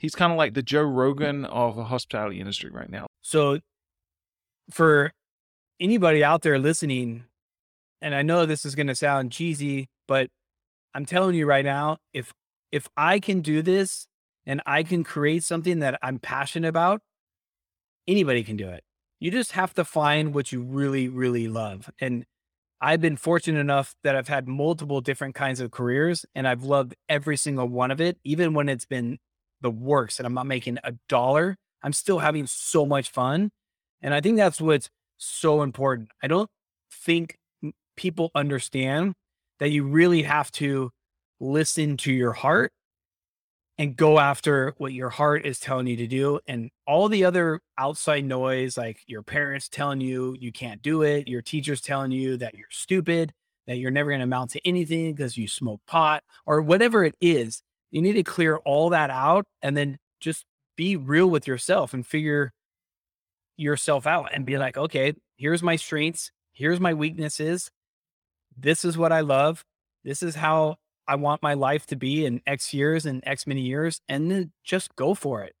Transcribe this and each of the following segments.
He's kind of like the Joe Rogan of the hospitality industry right now. So, for anybody out there listening, and I know this is going to sound cheesy, but I'm telling you right now, if if I can do this and I can create something that I'm passionate about, anybody can do it. You just have to find what you really, really love. And I've been fortunate enough that I've had multiple different kinds of careers and I've loved every single one of it, even when it's been the works and I'm not making a dollar. I'm still having so much fun. And I think that's what's so important. I don't think people understand that you really have to listen to your heart and go after what your heart is telling you to do and all the other outside noise like your parents telling you you can't do it your teachers telling you that you're stupid that you're never going to amount to anything because you smoke pot or whatever it is you need to clear all that out and then just be real with yourself and figure yourself out and be like okay here's my strengths here's my weaknesses this is what i love this is how I want my life to be in X years and X many years, and then just go for it.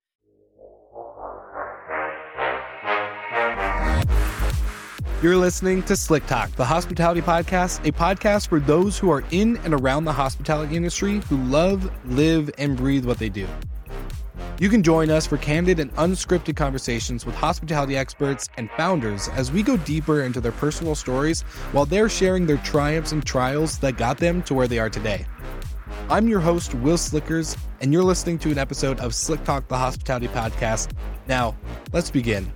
You're listening to Slick Talk, the hospitality podcast, a podcast for those who are in and around the hospitality industry who love, live, and breathe what they do. You can join us for candid and unscripted conversations with hospitality experts and founders as we go deeper into their personal stories while they're sharing their triumphs and trials that got them to where they are today. I'm your host, Will Slickers, and you're listening to an episode of Slick Talk, the Hospitality Podcast. Now, let's begin.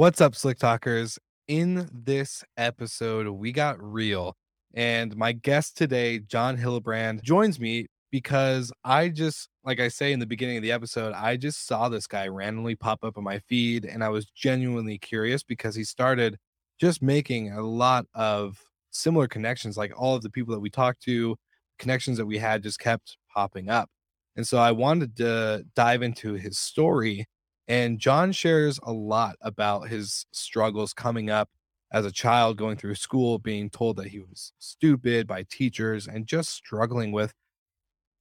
What's up, Slick Talkers? In this episode, we got real. And my guest today, John Hillebrand, joins me because I just, like I say in the beginning of the episode, I just saw this guy randomly pop up on my feed and I was genuinely curious because he started just making a lot of similar connections. Like all of the people that we talked to, connections that we had just kept popping up. And so I wanted to dive into his story. And John shares a lot about his struggles coming up as a child, going through school, being told that he was stupid by teachers, and just struggling with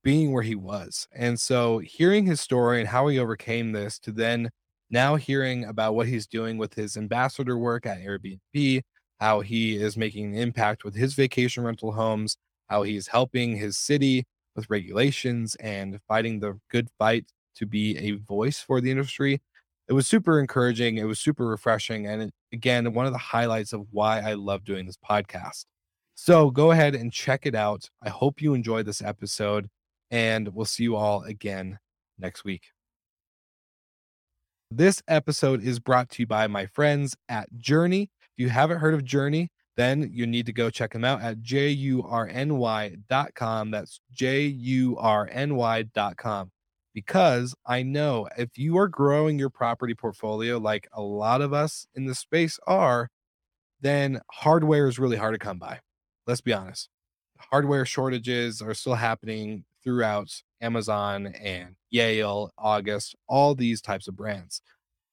being where he was. And so hearing his story and how he overcame this to then now hearing about what he's doing with his ambassador work at Airbnb, how he is making an impact with his vacation rental homes, how he's helping his city with regulations and fighting the good fight to be a voice for the industry. It was super encouraging. It was super refreshing. And it, again, one of the highlights of why I love doing this podcast. So go ahead and check it out. I hope you enjoy this episode and we'll see you all again next week. This episode is brought to you by my friends at Jurny. If you haven't heard of Jurny, then you need to go check them out at jurny.com. That's jurny.com. Because I know if you are growing your property portfolio like a lot of us in the space are, then hardware is really hard to come by. Let's be honest. Hardware shortages are still happening throughout Amazon and Yale, August, all these types of brands.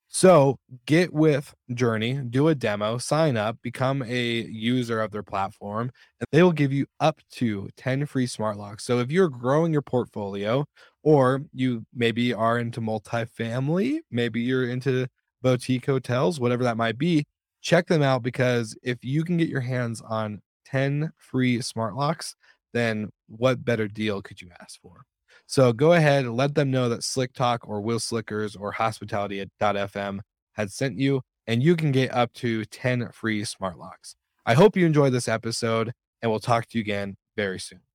So get with Jurny, do a demo, sign up, become a user of their platform, and they will give you up to 10 free smart locks. So if you're growing your portfolio, or you maybe are into multifamily, maybe you're into boutique hotels, whatever that might be, check them out because if you can get your hands on 10 free smart locks, then what better deal could you ask for? So go ahead and let them know that Slick Talk or Will Slickers or Hospitality.fm had sent you, and you can get up to 10 free smart locks. I hope you enjoyed this episode, and we'll talk to you again very soon.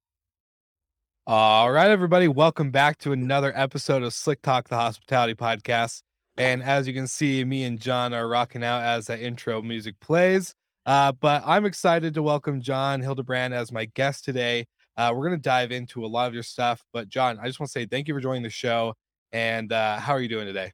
All right, everybody, welcome back to another episode of Slick Talk, the Hospitality Podcast. And as you can see, me and John are rocking out as the intro music plays. Uh, but I'm excited to welcome John Hildebrand as my guest today. Uh, we're going to dive into a lot of your stuff. But, John, I just want to say thank you for joining the show. And uh, how are you doing today?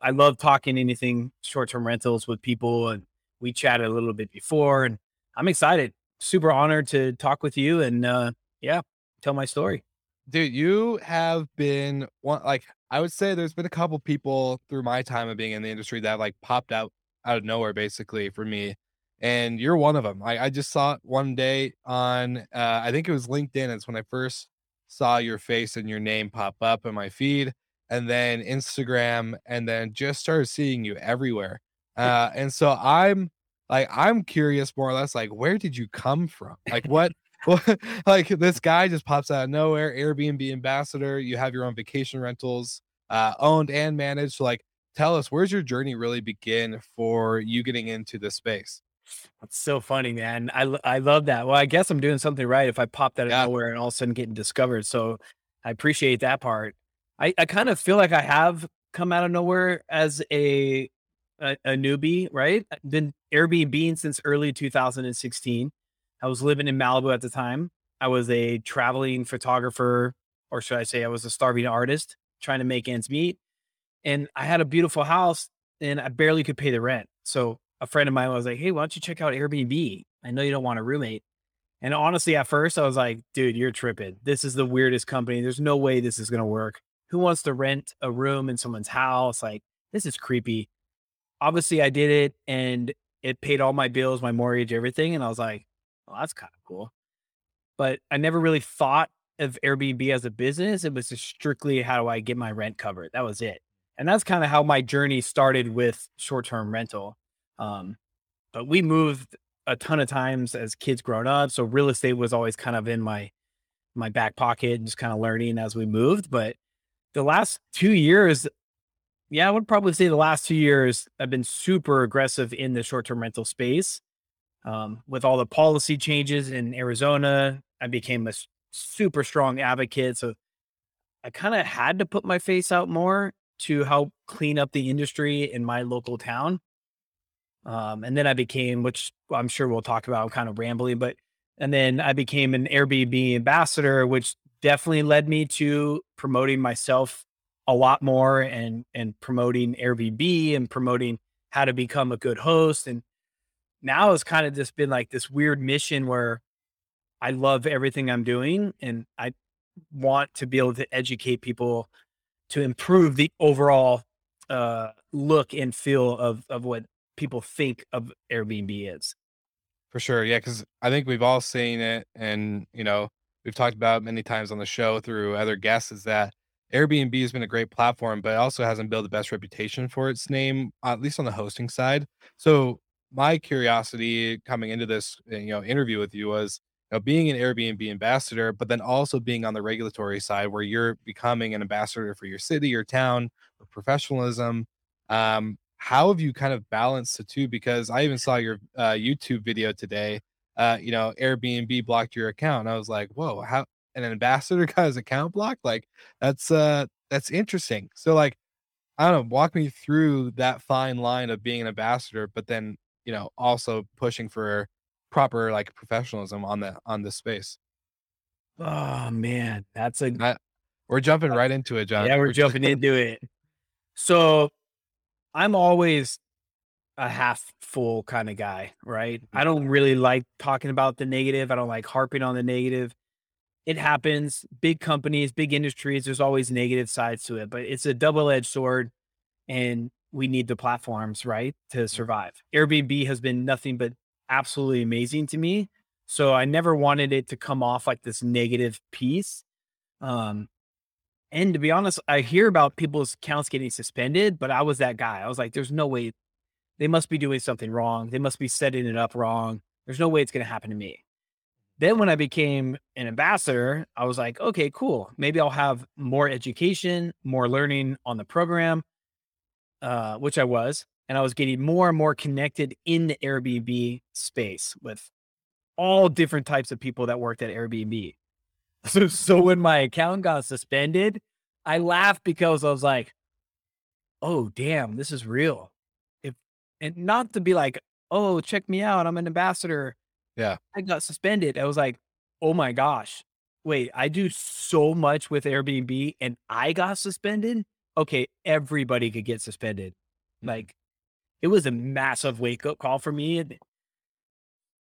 I love talking anything short term rentals with people. And we chatted a little bit before. And I'm excited. Super honored to talk with you and, uh, yeah, tell my story. Dude, you have been one like I would say there's been a couple people through my time of being in the industry that like popped out out of nowhere basically for me. And you're one of them. I, I just saw it one day on uh I think it was LinkedIn. It's when I first saw your face and your name pop up in my feed, and then Instagram, and then just started seeing you everywhere. Uh and so I'm like I'm curious more or less like where did you come from? Like what like this guy just pops out of nowhere, Airbnb ambassador. You have your own vacation rentals, uh, owned and managed. So like, tell us where's your journey really begin for you getting into this space? That's so funny, man. I I love that. Well, I guess I'm doing something right if I pop that out Yeah, of nowhere and all of a sudden getting discovered. So I appreciate that part. I, I kind of feel like I have come out of nowhere as a a, a newbie, right? I've been Airbnb since early 2016. I was living in Malibu at the time. I was a traveling photographer, or should I say, I was a starving artist trying to make ends meet. And I had a beautiful house and I barely could pay the rent. So a friend of mine was like, Hey, why don't you check out Airbnb? I know you don't want a roommate. And honestly, at first, I was like, dude, you're tripping. This is the weirdest company. There's no way this is going to work. Who wants to rent a room in someone's house? Like, this is creepy. Obviously, I did it and it paid all my bills, my mortgage, everything. And I was like, well, that's kind of cool. But I never really thought of Airbnb as a business. It was just strictly how do I get my rent covered? That was it. And that's kind of how my journey started with short term rental. Um, but we moved a ton of times as kids growing up. So real estate was always kind of in my my back pocket and just kind of learning as we moved. But the last two years, yeah, I would probably say the last two years I've been super aggressive in the short term rental space. Um, with all the policy changes in Arizona, I became a super strong advocate. So I kind of had to put my face out more to help clean up the industry in my local town. Um, and then I became, which I'm sure we'll talk about, I'm kind of rambling, but and then I became an Airbnb ambassador, which definitely led me to promoting myself a lot more and and promoting Airbnb and promoting how to become a good host. And now it's kind of just been like this weird mission where I love everything I'm doing and I want to be able to educate people to improve the overall uh, look and feel of of what people think of Airbnb is. for sure. Yeah, because I think we've all seen it, and you know, we've talked about many times on the show through other guests. Is that Airbnb has been a great platform, but it also hasn't built the best reputation for its name, at least on the hosting side. So my curiosity coming into this, uh, you know, interview with you was, you know, being an Airbnb ambassador, but then also being on the regulatory side where you're becoming an ambassador for your city, your town, with professionalism. Um, how have you kind of balanced the two? Because I even saw your uh, YouTube video today. Uh, you know, Airbnb blocked your account. I was like, whoa, how an ambassador got his account blocked? Like that's uh that's interesting. So like I don't know, walk me through that fine line of being an ambassador, but then, you know, also pushing for proper like professionalism on the on the space. Oh man, that's a I, we're jumping right into it, John. yeah. We're We're just- jumping into it. So I'm always a half full kind of guy, right? Mm-hmm. I don't really like talking about the negative. I don't like harping on the negative. It happens. Big companies, big industries, there's always negative sides to it, but it's a double-edged sword and we need the platforms, right, to survive. Airbnb has been nothing but absolutely amazing to me. So I never wanted it to come off like this negative piece. Um, and to be honest, I hear about people's accounts getting suspended, but I was that guy. I was like, there's no way they must be doing something wrong. They must be setting it up wrong. There's no way it's going to happen to me. Then when I became an ambassador, I was like, okay, cool. Maybe I'll have more education, more learning on the program, uh, which I was. And I was getting more and more connected in the Airbnb space with all different types of people that worked at Airbnb. So, so when my account got suspended, I laughed because I was like, oh, damn, this is real. If, and not to be like, oh, check me out. I'm an ambassador. Yeah. I got suspended. I was like, oh my gosh, wait, I do so much with Airbnb and I got suspended. Okay, everybody could get suspended. Mm-hmm. Like it was a massive wake up call for me. And,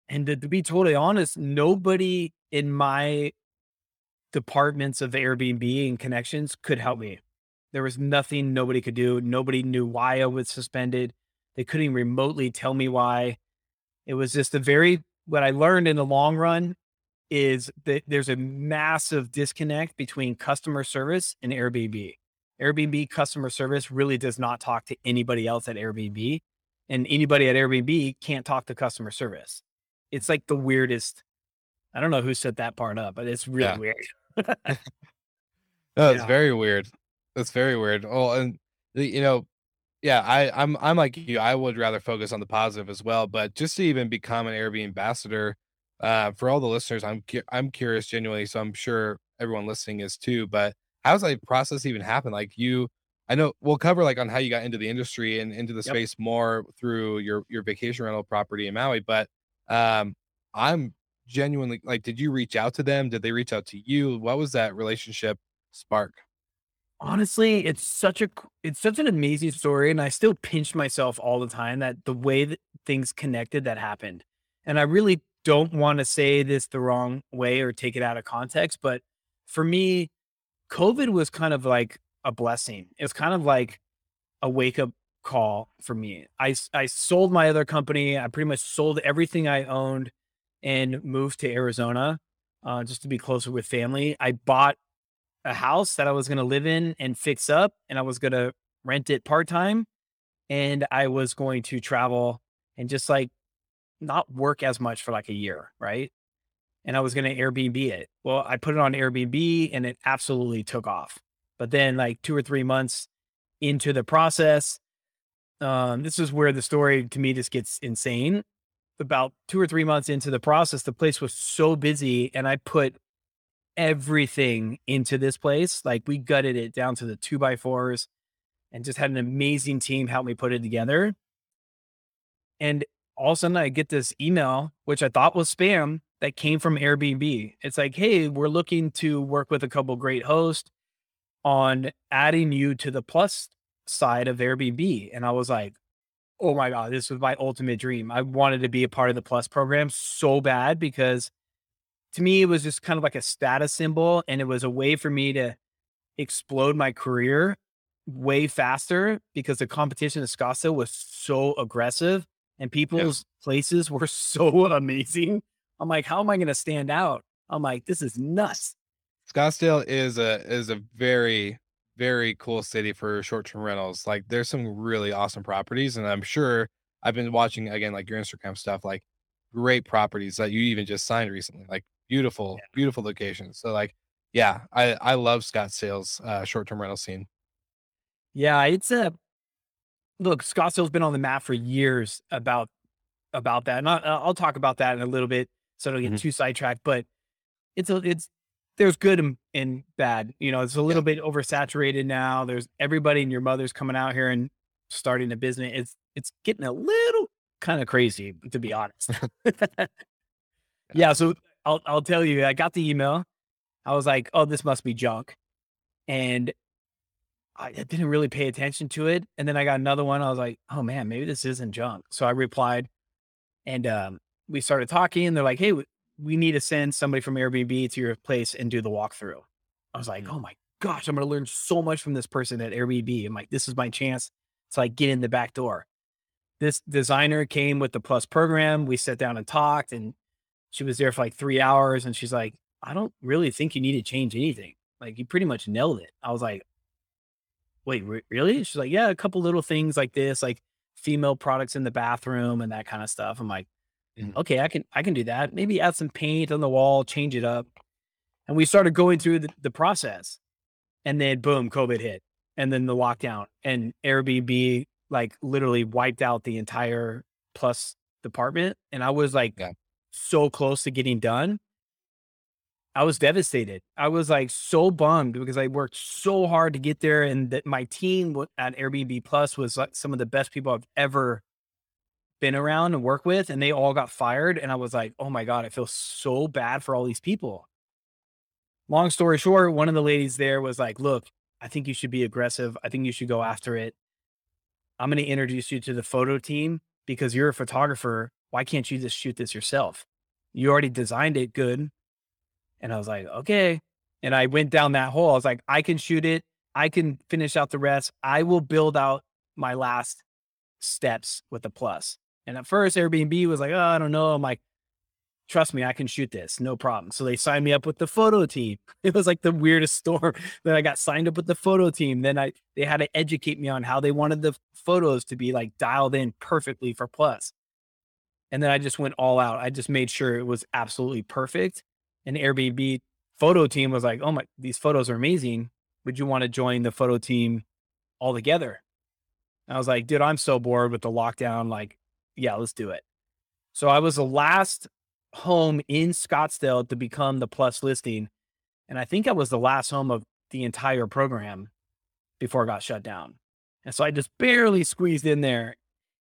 and to, to be totally honest, nobody in my departments of Airbnb and connections could help me. There was nothing nobody could do. Nobody knew why I was suspended. They couldn't even remotely tell me why. It was just a very, what I learned in the long run is that there's a massive disconnect between customer service and Airbnb. Airbnb customer service really does not talk to anybody else at Airbnb, and anybody at Airbnb can't talk to customer service. It's like the weirdest. I don't know who set that part up, but it's really Yeah. weird. No, it's Yeah. very weird. That's very weird. Oh, and you know, yeah, I, I'm I'm like you. I would rather focus on the positive as well. But just to even become an Airbnb ambassador, uh, for all the listeners, I'm I'm curious genuinely. So I'm sure everyone listening is too. But how does that process even happen? Like you, I know we'll cover like on how you got into the industry and into the Yep. space more through your your vacation rental property in Maui. But um, I'm genuinely like, did you reach out to them? Did they reach out to you? What was that relationship spark? Honestly, it's such a it's such an amazing story, and I still pinch myself all the time that the way that things connected that happened. And I really don't want to say this the wrong way or take it out of context, but for me, COVID was kind of like a blessing. It was kind of like a wake up call for me. I, I sold my other company. I pretty much sold everything I owned and moved to Arizona uh, just to be closer with family. I bought a house that I was going to live in and fix up, and I was going to rent it part time, and I was going to travel and just like not work as much for like a year, right? And I was going to Airbnb it. Well, I put it on Airbnb and it absolutely took off. But then, like two or three months into the process, um, this is where the story to me just gets insane. About two or three months into the process, the place was so busy, and I put everything into this place. Like we gutted it down to the two by fours and just had an amazing team help me put it together. And all of a sudden I get this email, which I thought was spam that came from Airbnb. It's like, hey, we're looking to work with a couple great hosts on adding you to the plus side of Airbnb. And I was like, oh my God, this was my ultimate dream. I wanted to be a part of the plus program so bad because to me, it was just kind of like a status symbol, and it was a way for me to explode my career way faster because the competition at Scottsdale was so aggressive and people's places were so amazing. I'm like, how am I going to stand out? I'm like, this is nuts. Scottsdale is a is a very very cool city for short term rentals. Like there's some really awesome properties, and I'm sure I've been watching again like your Instagram stuff, like great properties that you even just signed recently, like beautiful beautiful locations. So like yeah, I I love Scottsdale's uh, short term rental scene. Yeah, it's a look. Scottsdale's been on the map for years about about that, and I, I'll talk about that in a little bit, so don't get Mhm. too sidetracked. But it's a it's there's good and, and bad. You know, it's a little bit oversaturated now. There's everybody and your mother's coming out here and starting a business. It's it's getting a little kind of crazy, to be honest. yeah, so I'll I'll tell you, I got the email. I was like, oh, this must be junk. And I didn't really pay attention to it. And then I got another one. I was like, oh man, maybe this isn't junk. So I replied and um, we started talking. And they're like, hey, we need to send somebody from Airbnb to your place and do the walkthrough. I was like, Mm. oh my gosh, I'm going to learn so much from this person at Airbnb. I'm like, this is my chance to like get in the back door. This designer came with the plus program. We sat down and talked, and she was there for like three hours. And she's like, I don't really think you need to change anything. Like, you pretty much nailed it. I was like, wait, re- really? She's like, yeah, a couple little things like this, like female products in the bathroom and that kind of stuff. I'm like, Mhm. okay, I can I can do that. Maybe add some paint on the wall, change it up. And we started going through the, the process. And then boom, COVID hit. And then the lockdown and Airbnb like literally wiped out the entire plus department. And I was like Yeah. so close to getting done. I was devastated. I was like so bummed because I worked so hard to get there, and that my team at Airbnb Plus was like some of the best people I've ever been around and work with, and they all got fired. And I was like, oh my god, I feel so bad for all these people. Long story short, one of the ladies there was like, look, I think you should be aggressive. I think you should go after it. I'm going to introduce you to the photo team because you're a photographer. Why can't you just shoot this yourself? You already designed it good. And I was like, okay. And I went down that hole. I was like, I can shoot it. I can finish out the rest. I will build out my last steps with the plus. And at first, Airbnb was like, oh, I don't know. I'm like, trust me, I can shoot this, no problem. So they signed me up with the photo team. It was like the weirdest storm. then I got signed up with the photo team. Then I they had to educate me on how they wanted the photos to be like dialed in perfectly for plus. And then I just went all out. I just made sure it was absolutely perfect. And Airbnb photo team was like, "Oh my, these photos are amazing. Would you want to join the photo team all together?" I was like, "Dude, I'm so bored with the lockdown. Like, yeah, let's do it." So I was the last home in Scottsdale to become the plus listing. And I think I was the last home of the entire program before it got shut down. And so I just barely squeezed in there.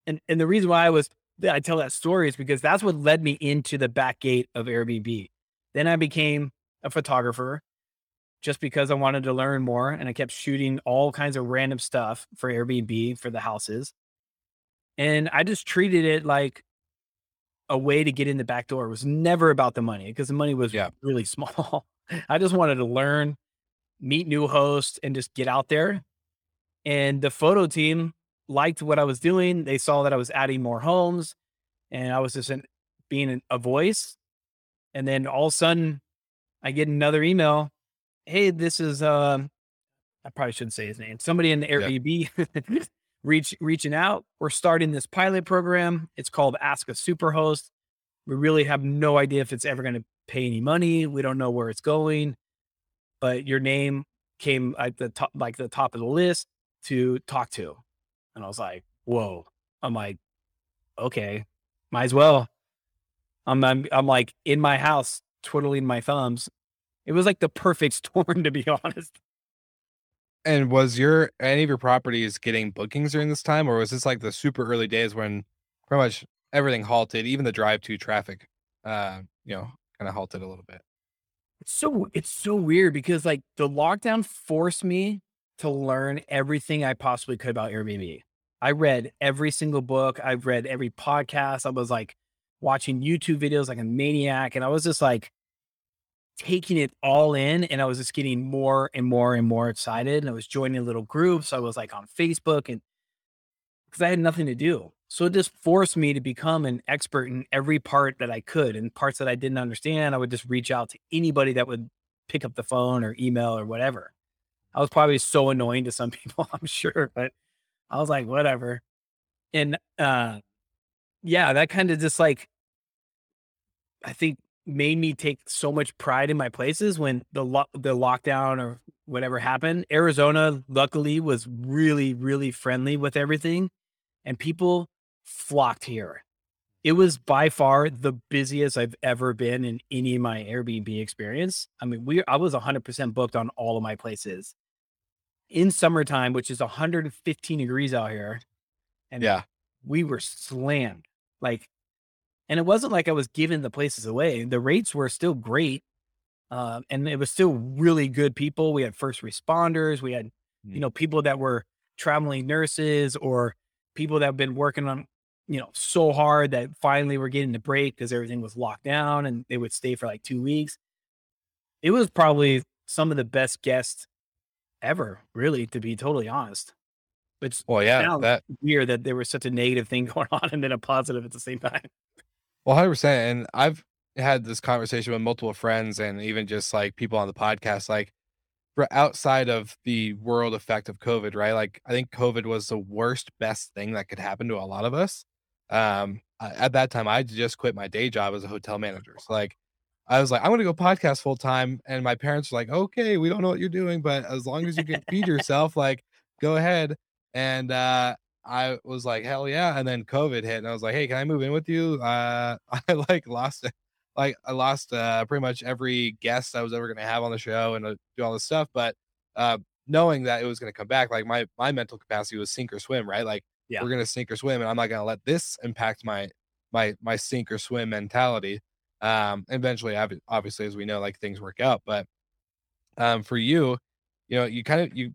And and the reason why I was I tell that story is because that's what led me into the back gate of Airbnb. Then I became a photographer just because I wanted to learn more and I kept shooting all kinds of random stuff for Airbnb for the houses. And I just treated it like a way to get in the back door. It was never about the money because the money was Yeah. really small. I just wanted to learn, meet new hosts, and just get out there. And the photo team liked what I was doing. They saw that I was adding more homes and I was just an, being an- a voice. And then all of a sudden, I get another email. Hey, this is um, I probably shouldn't say his name. Somebody in the Airbnb reach reaching out. We're starting this pilot program. It's called Ask a Superhost. We really have no idea if it's ever going to pay any money. We don't know where it's going, but your name came at the top, like the top of the list to talk to. And I was like, whoa. I'm like, okay, might as well. I'm, I'm, I'm like in my house twiddling my thumbs. It was like the perfect storm, to be honest. And was your any of your properties getting bookings during this time, or was this like the super early days when pretty much everything halted, even the drive to traffic, uh, you know, kind of halted a little bit? It's so it's so weird because like the lockdown forced me to learn everything I possibly could about Airbnb. I read every single book. I've read every podcast. I was like watching YouTube videos like a maniac. And I was just like taking it all in. And I was just getting more and more and more excited. And I was joining little groups. I was like on Facebook and because I had nothing to do. So it just forced me to become an expert in every part that I could. And parts that I didn't understand, I would just reach out to anybody that would pick up the phone or email or whatever. I was probably so annoying to some people, I'm sure, but I was like, whatever. And uh yeah, that kind of just like I think made me take so much pride in my places when the lo- the lockdown or whatever happened. Arizona luckily was really really friendly with everything and people flocked here. It was by far the busiest I've ever been in any of my Airbnb experience. I mean, we I was 100% booked on all of my places. In summertime, which is 115 degrees out here, and Yeah. we were slammed. Like, and it wasn't like I was giving the places away. The rates were still great. Um, and it was still really good people. We had first responders, we had, you Mm. know, people that were traveling nurses or people that have been working on, you know, so hard that finally were getting the break because everything was locked down and they would stay for like two weeks. It was probably some of the best guests ever, really, to be totally honest. It's Well, yeah, that weird that there was such a negative thing going on and then a positive at the same time. Well, hundred percent. And I've had this conversation with multiple friends and even just like people on the podcast, like for outside of the world effect of COVID, right? Like I think COVID was the worst, best thing that could happen to a lot of us. Um, at that time, I just quit my day job as a hotel manager. So like, I was like, I'm gonna go podcast full time, and my parents were like, okay, we don't know what you're doing, but as long as you can feed yourself, like, go ahead. And uh, I was like, hell yeah. And then COVID hit, and I was like, hey, can I move in with you? Uh, I like lost like I lost uh pretty much every guest I was ever gonna have on the show and uh, do all this stuff. But uh knowing that it was gonna come back, like my my mental capacity was sink or swim, right? Like Yeah. we're gonna sink or swim, and I'm not gonna let this impact my my my sink or swim mentality. Um eventually obviously as we know, like things work out. But um for you, you know, you kind of you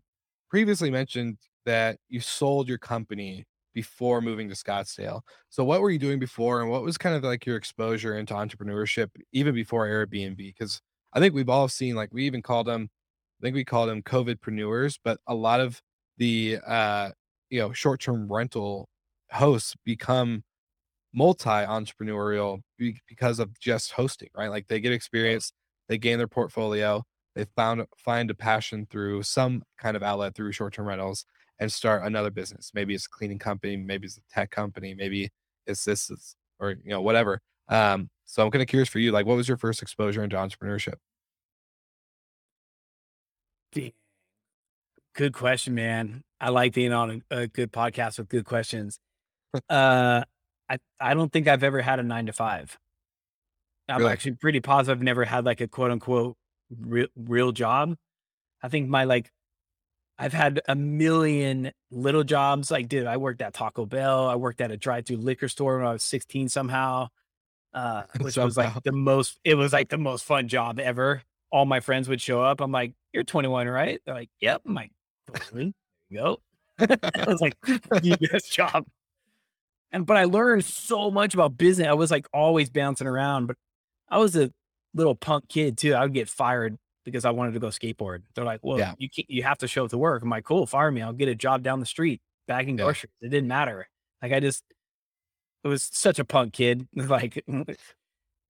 previously mentioned that you sold your company before moving to Scottsdale. So what were you doing before and what was kind of like your exposure into entrepreneurship even before Airbnb? Because I think we've all seen like we even called them, I think we called them COVIDpreneurs, but a lot of the uh you know short term rental hosts become multi entrepreneurial because of just hosting, right? Like they get experience, they gain their portfolio, they found find a passion through some kind of outlet through short term rentals and start another business. Maybe it's a cleaning company, maybe it's a tech company, maybe it's this or you know whatever. Um, so I'm kind of curious for you, like what was your first exposure into entrepreneurship? Good question, man. I like being on a, a good podcast with good questions. uh, I I don't think I've ever had a nine to five. I'm Really? actually pretty positive I've never had like a quote unquote real, real job. I think my like I've had a million little jobs. Like, dude, I worked at Taco Bell. I worked at a drive-through liquor store when I was 16 somehow. Uh, which was like the most it was like the most fun job ever. All my friends would show up. I'm like, you're 21, right? They're like, yep. I'm like, "Totally. there you go. I was like, the best job. And but I learned so much about business. I was like always bouncing around, but I was a little punk kid too. I would get fired because I wanted to go skateboard. They're like, "Well, Yeah. you can't, you have to show up to work." I'm like, "Cool, fire me. I'll get a job down the street bagging Yeah. groceries." It didn't matter. Like I just, it was such a punk kid. Like,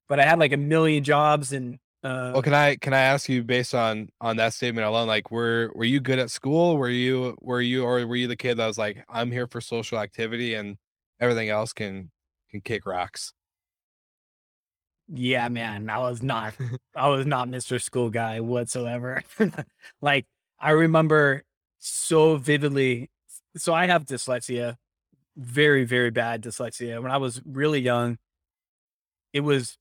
but I had like a million jobs and uh, Well, can I can I ask you based on on that statement alone, like were were you good at school? Were you were you or were you the kid that was like, I'm here for social activity and everything else can can kick rocks? Yeah, man, I was not I was not Mr. School Guy whatsoever. like I remember so vividly. So I have dyslexia, very very bad dyslexia. When I was really young, it was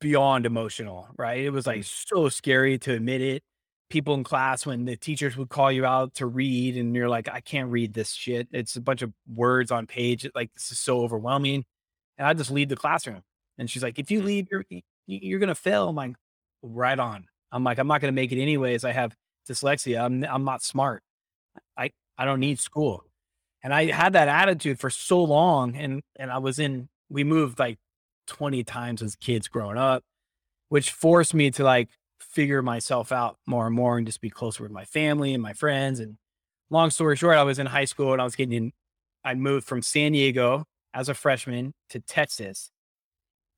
beyond emotional, right? It was like mm. so scary to admit it. People in class when the teachers would call you out to read and you're like, I can't read this shit. It's a bunch of words on page. Like this is so overwhelming. And I just leave the classroom. And she's like, if you mm. leave, you're you're gonna fail. I'm like, right on. I'm like, I'm not gonna make it anyways. I have dyslexia. I'm I'm not smart. I I don't need school. And I had that attitude for so long. And and I was in. We moved like 20 times as kids growing up, which forced me to like figure myself out more and more and just be closer with my family and my friends. And long story short, I was in high school and I was getting in. I moved from San Diego as a freshman to Texas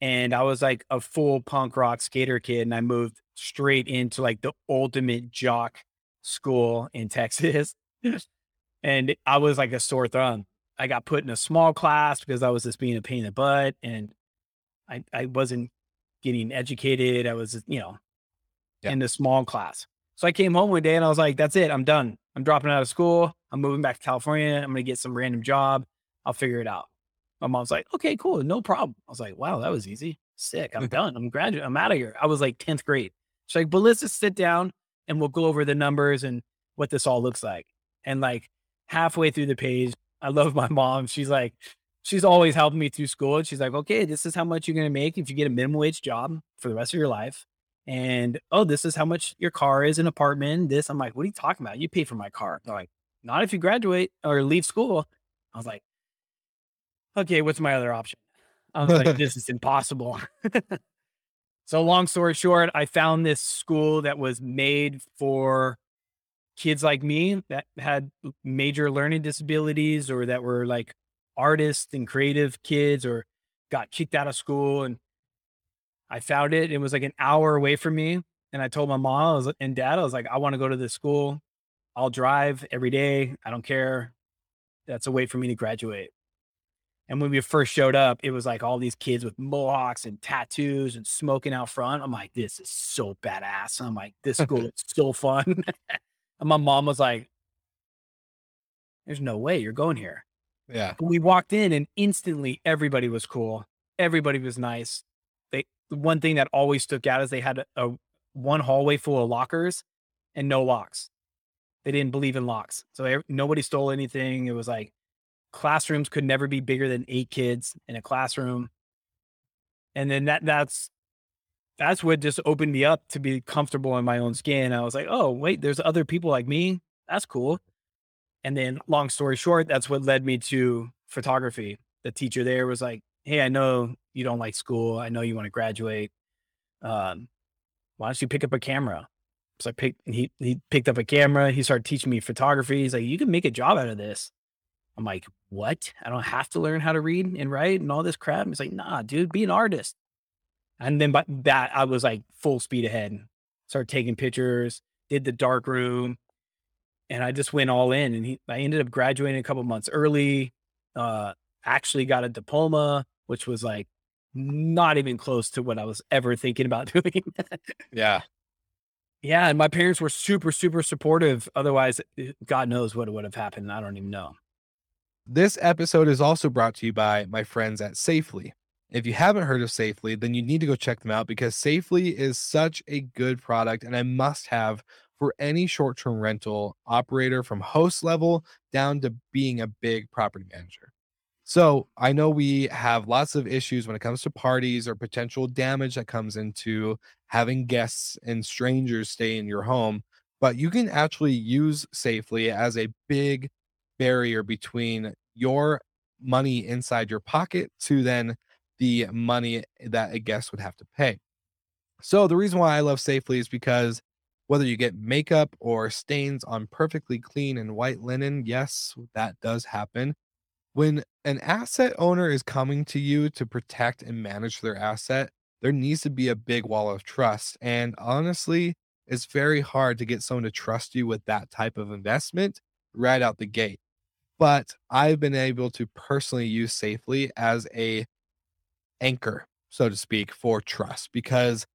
and I was like a full punk rock skater kid, and I moved straight into like the ultimate jock school in Texas, and I was like a sore thumb. I got put in a small class because I was just being a pain in the butt, and I I wasn't getting educated. I was you know Yeah. in the small class. So I came home one day and I was like, "That's it. I'm done. I'm dropping out of school. I'm moving back to California. I'm gonna get some random job. I'll figure it out." My mom's like, okay, cool, no problem. I was like, wow, that was easy. Sick. I'm done. I'm graduate. I'm out of here. I was like 10th grade. She's like, but let's just sit down and we'll go over the numbers and what this all looks like. And like halfway through the page, I love my mom. She's like, she's always helping me through school. And she's like, okay, this is how much you're gonna make if you get a minimum wage job for the rest of your life. And oh, this is how much your car is, an apartment. This. I'm like, what are you talking about? You pay for my car. They're like, not if you graduate or leave school. I was like, okay, what's my other option? I was like, this is impossible. so, long story short, I found this school that was made for kids like me that had major learning disabilities or that were like artists and creative kids or got kicked out of school. And I found it. It was like an hour away from me. And I told my mom was, and dad, I was like, I want to go to this school. I'll drive every day. I don't care. That's a way for me to graduate. And when we first showed up, it was like all these kids with mohawks and tattoos and smoking out front. I'm like, this is so badass. I'm like, this school is so fun. and my mom was like, there's no way you're going here. Yeah. But we walked in and instantly everybody was cool. Everybody was nice. They the one thing that always stuck out is they had a, a one hallway full of lockers and no locks. They didn't believe in locks. So ev- nobody stole anything. It was like classrooms could never be bigger than eight kids in a classroom. And then that that's that's what just opened me up to be comfortable in my own skin. I was like, oh, wait, there's other people like me. That's cool. And then, long story short, that's what led me to photography. The teacher there was like, Hey, I know you don't like school. I know you want to graduate. Um, why don't you pick up a camera? So I picked, he, he picked up a camera. He started teaching me photography. He's like, you can make a job out of this. I'm like, what? I don't have to learn how to read and write and all this crap. He's like, nah, dude, be an artist. And then by that, I was like full speed ahead. Started taking pictures, did the dark room, and I just went all in. And he, I ended up graduating a couple months early. Uh, actually got a diploma, which was like not even close to what I was ever thinking about doing. Yeah. yeah, and my parents were super, super supportive. Otherwise, eh, God knows what would have happened. I don't even know. This episode is also brought to you by my friends at Safely. If you haven't heard of Safely, then you need to go check them out because Safely is such a good product and a must have for any short term rental operator from host level down to being a big property manager. So I know we have lots of issues when it comes to parties or potential damage that comes into having guests and strangers stay in your home, but you can actually use Safely as a big barrier between your money inside your pocket to then the money that a guest would have to pay. So the reason why I love Safely is because whether you get makeup or stains on perfectly clean and white linen, yes, that does happen. When an asset owner is coming to you to protect and manage their asset, there needs to be a big wall of trust. And honestly, it's very hard to get someone to trust you with that type of investment right out the gate. But I've been able to personally use Safely as a anchor, so to speak, for trust because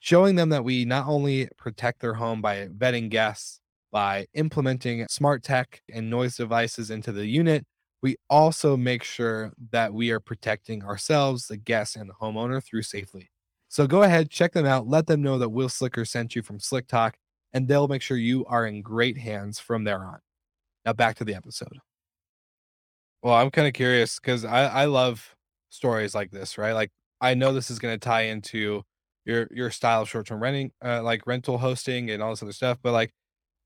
showing them that we not only protect their home by vetting guests, by implementing smart tech and noise devices into the unit, we also make sure that we are protecting ourselves, the guests, and the homeowner through Safely. So go ahead, check them out. Let them know that Will Slicker sent you from Slick Talk, and they'll make sure you are in great hands from there on. Now back to the episode. Well, I'm kind of curious because I, I love stories like this, right? Like I know this is going to tie into your your style of short term renting, uh, like rental hosting and all this other stuff. But like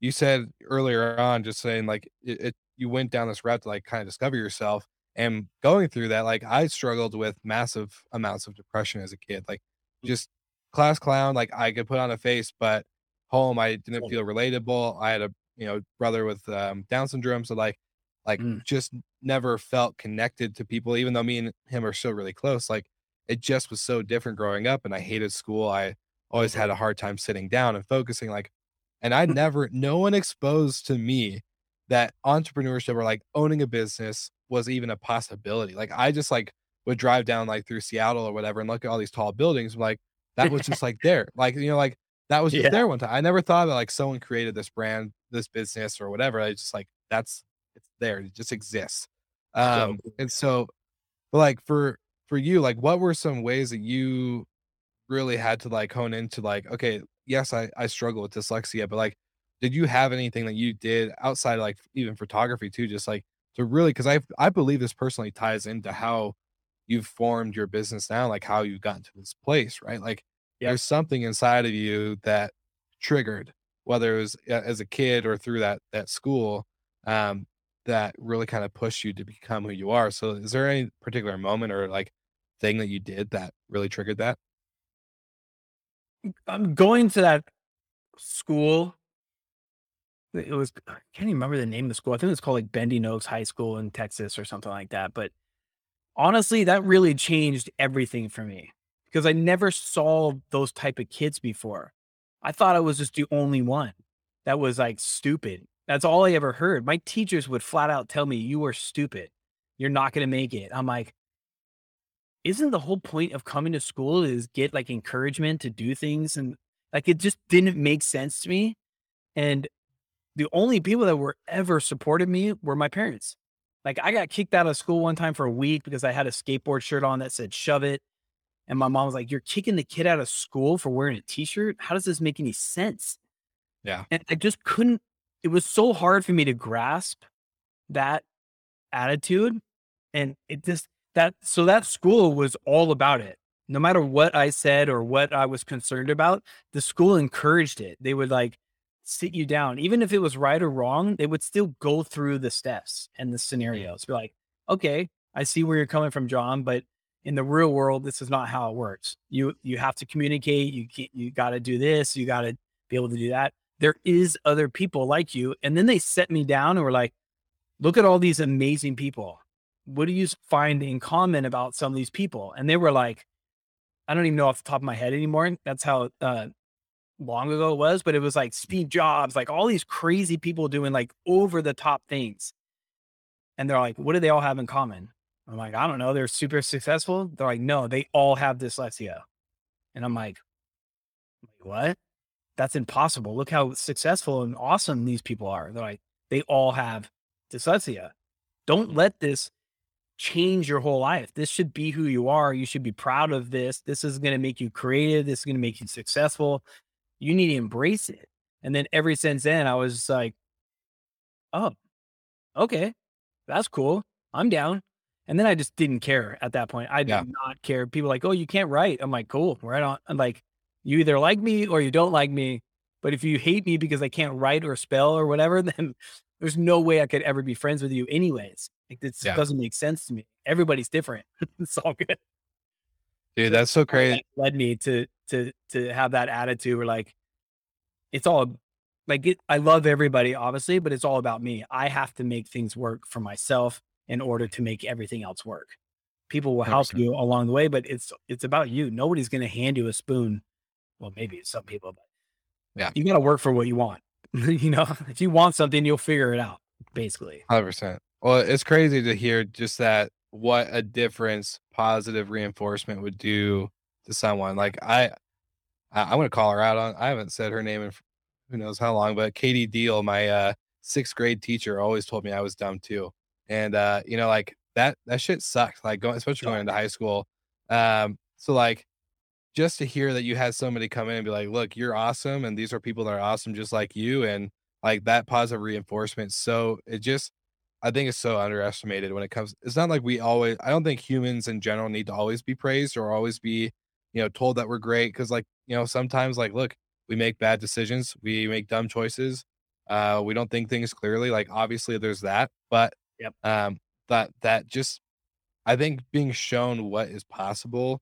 you said earlier on, just saying like it, it you went down this route to like kind of discover yourself and going through that. Like I struggled with massive amounts of depression as a kid, like just class clown. Like I could put on a face, but home I didn't feel relatable. I had a you know brother with um, Down syndrome, so like like Mm. just never felt connected to people, even though me and him are still really close. Like it just was so different growing up, and I hated school. I always had a hard time sitting down and focusing. Like, and I never, no one exposed to me that entrepreneurship or like owning a business was even a possibility. Like I just like would drive down like through Seattle or whatever and look at all these tall buildings. Like that was just like there. Like, you know, like that was just Yeah. there one time. I never thought that like someone created this brand, this business or whatever. I just like that's it's there. It just exists. Um and so but like for for you, like what were some ways that you really had to like hone into like, okay, yes, I, I struggle with dyslexia, but like did you have anything that you did outside of like even photography too, just like to really because I I believe this personally ties into how you've formed your business now, like how you got to this place, right? Like Yep. there's something inside of you that triggered, whether it was as a kid or through that that school, um, that really kind of pushed you to become who you are. So is there any particular moment or like thing that you did that really triggered that? I'm going to that school. It was I can't even remember the name of the school. I think it was called like Bending Oaks High School in Texas or something like that. But honestly, that really changed everything for me because I never saw those type of kids before. I thought I was just the only one that was like stupid. That's all I ever heard. My teachers would flat out tell me, "You are stupid. You're not going to make it." I'm like, isn't the whole point of coming to school is get like encouragement to do things and like it just didn't make sense to me and the only people that were ever supported me were my parents like i got kicked out of school one time for a week because i had a skateboard shirt on that said shove it and my mom was like you're kicking the kid out of school for wearing a t-shirt how does this make any sense Yeah. and i just couldn't it was so hard for me to grasp that attitude and it just that so that school was all about it no matter what i said or what i was concerned about the school encouraged it they would like sit you down even if it was right or wrong they would still go through the steps and the mm-hmm. scenarios be like okay i see where you're coming from john but in the real world, this is not how it works. You you have to communicate. You can't, you got to do this. You got to be able to do that. There is other people like you, and then they set me down and were like, "Look at all these amazing people. What do you find in common about some of these people?" And they were like, "I don't even know off the top of my head anymore. That's how uh, long ago it was, but it was like Steve Jobs, like all these crazy people doing like over the top things." And they're like, "What do they all have in common?" I'm like, I don't know. They're super successful. They're like, no, they all have dyslexia. And I'm like, what? That's impossible. Look how successful and awesome these people are. They're like, they all have dyslexia. Don't mm. let this change your whole life. This should be who you are. You should be proud of this. This is going to make you creative. This is going to make you successful. You need to embrace it. And then ever since then, I was like, oh, okay, that's cool. I'm down. And then I just didn't care at that point. I did Yeah. not care. People like, oh, you can't write. I'm like, cool, right on. I'm like, you either like me or you don't like me. But if you hate me because I can't write or spell or whatever, then there's no way I could ever be friends with you, anyways. Like this Yeah. doesn't make sense to me. Everybody's different. it's all good. Dude, that's so crazy. That led me to to to have that attitude where like it's all like it, I love everybody, obviously, but it's all about me. I have to make things work for myself in order to make everything else work. People will help 100%. you along the way, but it's it's about you. Nobody's gonna hand you a spoon. Well, maybe some people, but Yeah. you gotta work for what you want. you know, if you want something, you'll figure it out, basically. Hundred percent. Well, it's crazy to hear just that what a difference positive reinforcement would do to someone. Like I, I I'm gonna call her out on. I haven't said her name in who knows how long, but Katie Deal, my uh, sixth grade teacher, always told me I was dumb too. And uh, you know, like that that shit sucked. Like going, especially going into high school. Um, so like just to hear that you had somebody come in and be like, look, you're awesome, and these are people that are awesome just like you, and like that positive reinforcement. So it just I think it's so underestimated when it comes. It's not like we always. I don't think humans in general need to always be praised or always be, you know, told that we're great. Because like you know, sometimes like look, we make bad decisions, we make dumb choices, uh, we don't think things clearly. Like obviously there's that, but Yep. um, that that just, I think being shown what is possible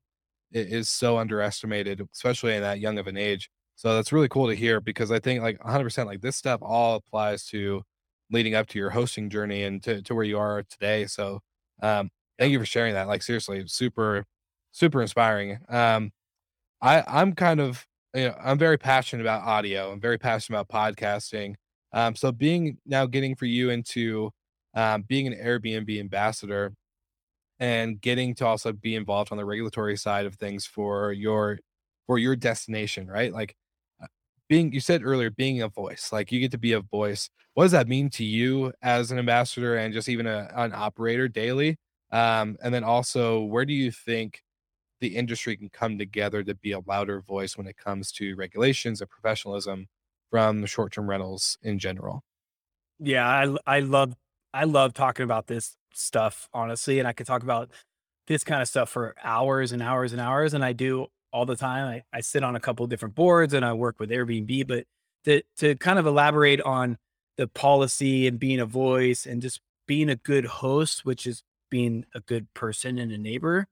is so underestimated, especially in that young of an age. So that's really cool to hear because I think like 100% like this stuff all applies to leading up to your hosting journey and to, to where you are today. So um thank you for sharing that. Like seriously, super super inspiring. Um I I'm kind of you know, I'm very passionate about audio. I'm very passionate about podcasting. Um so being now getting for you into um being an Airbnb ambassador and getting to also be involved on the regulatory side of things for your for your destination, right? Like uh, being you said earlier being a voice like you get to be a voice. What does that mean to you as an ambassador and just even a, an operator daily? Um, and then also where do you think the industry can come together to be a louder voice when it comes to regulations and professionalism from short-term rentals in general? Yeah, i i love I love talking about this stuff honestly, and I could talk about this kind of stuff for hours and hours and hours, and I do all the time. I, I sit on a couple different boards and I work with Airbnb, but to to kind of elaborate on the policy and being a voice and just being a good host, which is being a good person and a neighbor,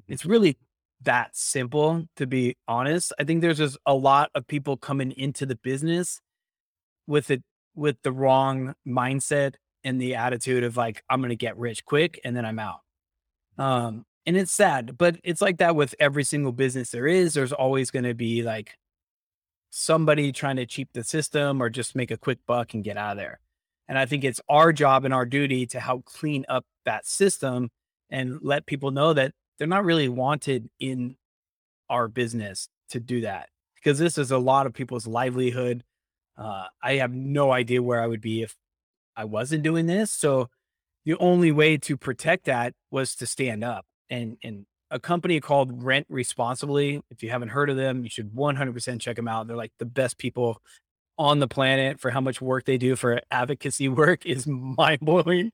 mm-hmm. it's really that simple. To be honest, I think there's just a lot of people coming into the business with it with the wrong mindset and the attitude of like I'm going to get rich quick and then I'm out. Um and it's sad, but it's like that with every single business there is. There's always going to be like somebody trying to cheap the system or just make a quick buck and get out of there. And I think it's our job and our duty to help clean up that system and let people know that they're not really wanted in our business to do that because this is a lot of people's livelihood. Uh, I have no idea where I would be if I wasn't doing this. So the only way to protect that was to stand up and and a company called Rent Responsibly. If you haven't heard of them, you should 100% check them out. They're like the best people on the planet for how much work they do for advocacy work is mind blowing.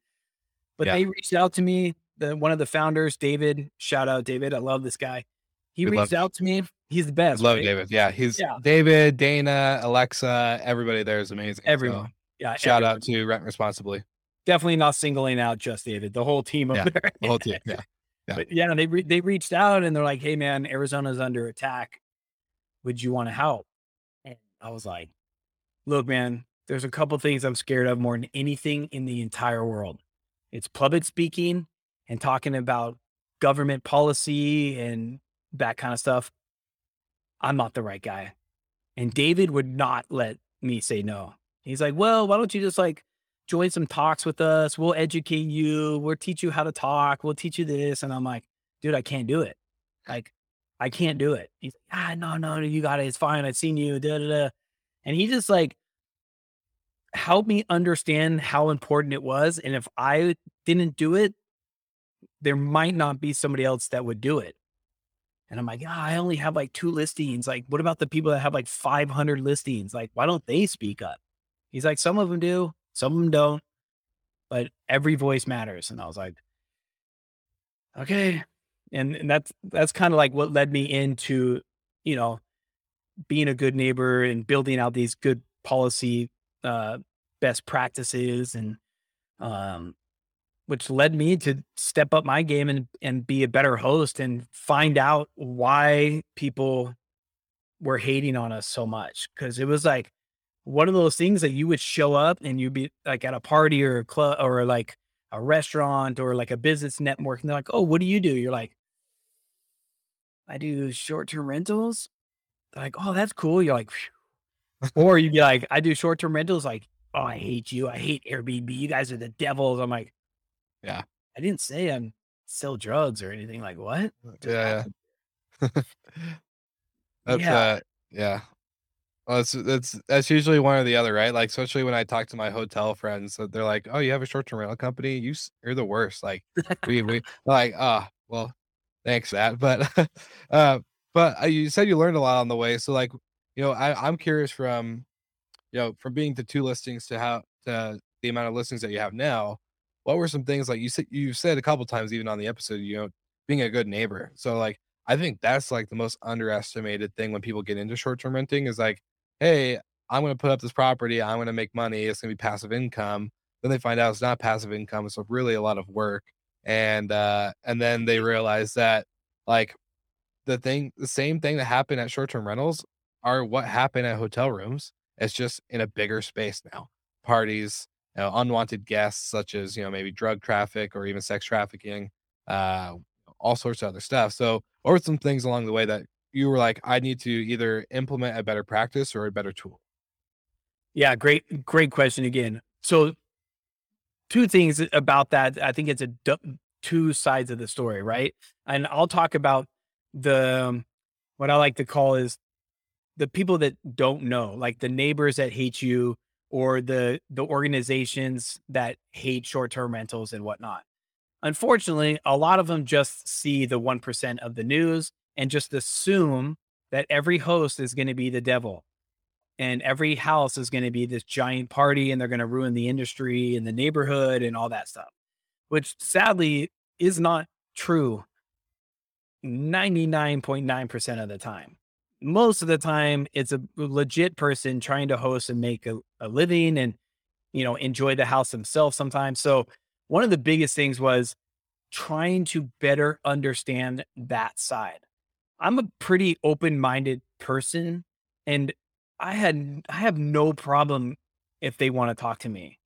But Yeah. they reached out to me. The one of the founders, David, shout out David. I love this guy. He We reached out to me. He's the best. love right? david yeah he's Yeah. david dana alexa everybody there is amazing So, Everyone. Yeah. shout everyone. out to rent responsibly Definitely not singling out just David. The whole team over Yeah, there. the whole team yeah Yeah. But yeah, they re- they reached out and they're like, "Hey, man, Arizona's under attack. Would you want to help?" And I was like, "Look, man, there's a couple things I'm scared of more than anything in the entire world. It's public speaking and talking about government policy and that kind of stuff. I'm not the right guy." And David would not let me say no. He's like, "Well, why don't you just like join some talks with us. We'll educate you. We'll teach you how to talk. We'll teach you this. And I'm like, dude, I can't do it. Like, I can't do it. He's like, ah, no, no, you got it. It's fine. I've seen you. Da, da, da. And he just like helped me understand how important it was. And if I didn't do it, there might not be somebody else that would do it. And I'm like, ah, I only have like two listings. Like, what about the people that have like 500 listings? Like, why don't they speak up? He's like, some of them do. Some of them don't, but every voice matters. And I was like, okay. And, and that's that's kind of like what led me into, you know, being a good neighbor and building out these good policy uh, best practices and um, which led me to step up my game and and be a better host and find out why people were hating on us so much because it was like one of those things that you would show up and you'd be like at a party or a club or like a restaurant or like a business network and they're like, "Oh, what do you do?" You're like, "I do short-term rentals." They're like, "Oh, that's cool." You're like, or you'd be like, "I do short-term rentals." Like, "Oh, I hate you. I hate Airbnb. You guys are the devils." I'm like, Yeah. I didn't say I'm sell drugs or anything. Like, what? Just Yeah, yeah. That's Yeah. uh yeah. Well, that's that's that's usually one or the other, right? Like, especially when I talk to my hotel friends, that they're like, "Oh, you have a short-term rental company? You s- you're the worst." Like, we we like, ah, well, thanks for that. But uh, but uh, you said you learned a lot on the way. So like, you know, I I'm curious from you know from being to two listings to how to the amount of listings that you have now. What were some things like you said you said a couple times even on the episode, you know, being a good neighbor. So like I think that's like the most underestimated thing when people get into short-term renting is like, hey, I'm gonna put up this property, I'm gonna make money, it's gonna be passive income. Then they find out it's not passive income, it's really a lot of work. And uh and then they realize that like the thing the same thing that happened at short-term rentals are what happened at hotel rooms. It's just in a bigger space now. Parties, you know, unwanted guests such as, you know, maybe drug traffic or even sex trafficking, uh all sorts of other stuff. So, or some things along the way that you were like, I need to either implement a better practice or a better tool? Yeah, great, great question again. So, two things about that. I think it's a two sides of the story, right? And I'll talk about the um, what I like to call is the people that don't know, like the neighbors that hate you, or the the organizations that hate short term rentals and whatnot. Unfortunately, a lot of them just see the one percent of the news and just assume that every host is going to be the devil and every house is going to be this giant party and they're going to ruin the industry and the neighborhood and all that stuff which sadly is not true 99.9% of the time. Most of the time it's a legit person trying to host and make a, a living and you know enjoy the house themselves sometimes so one of the biggest things was trying to better understand that side i'm a pretty open-minded person and I had I have no problem if they want to talk to me.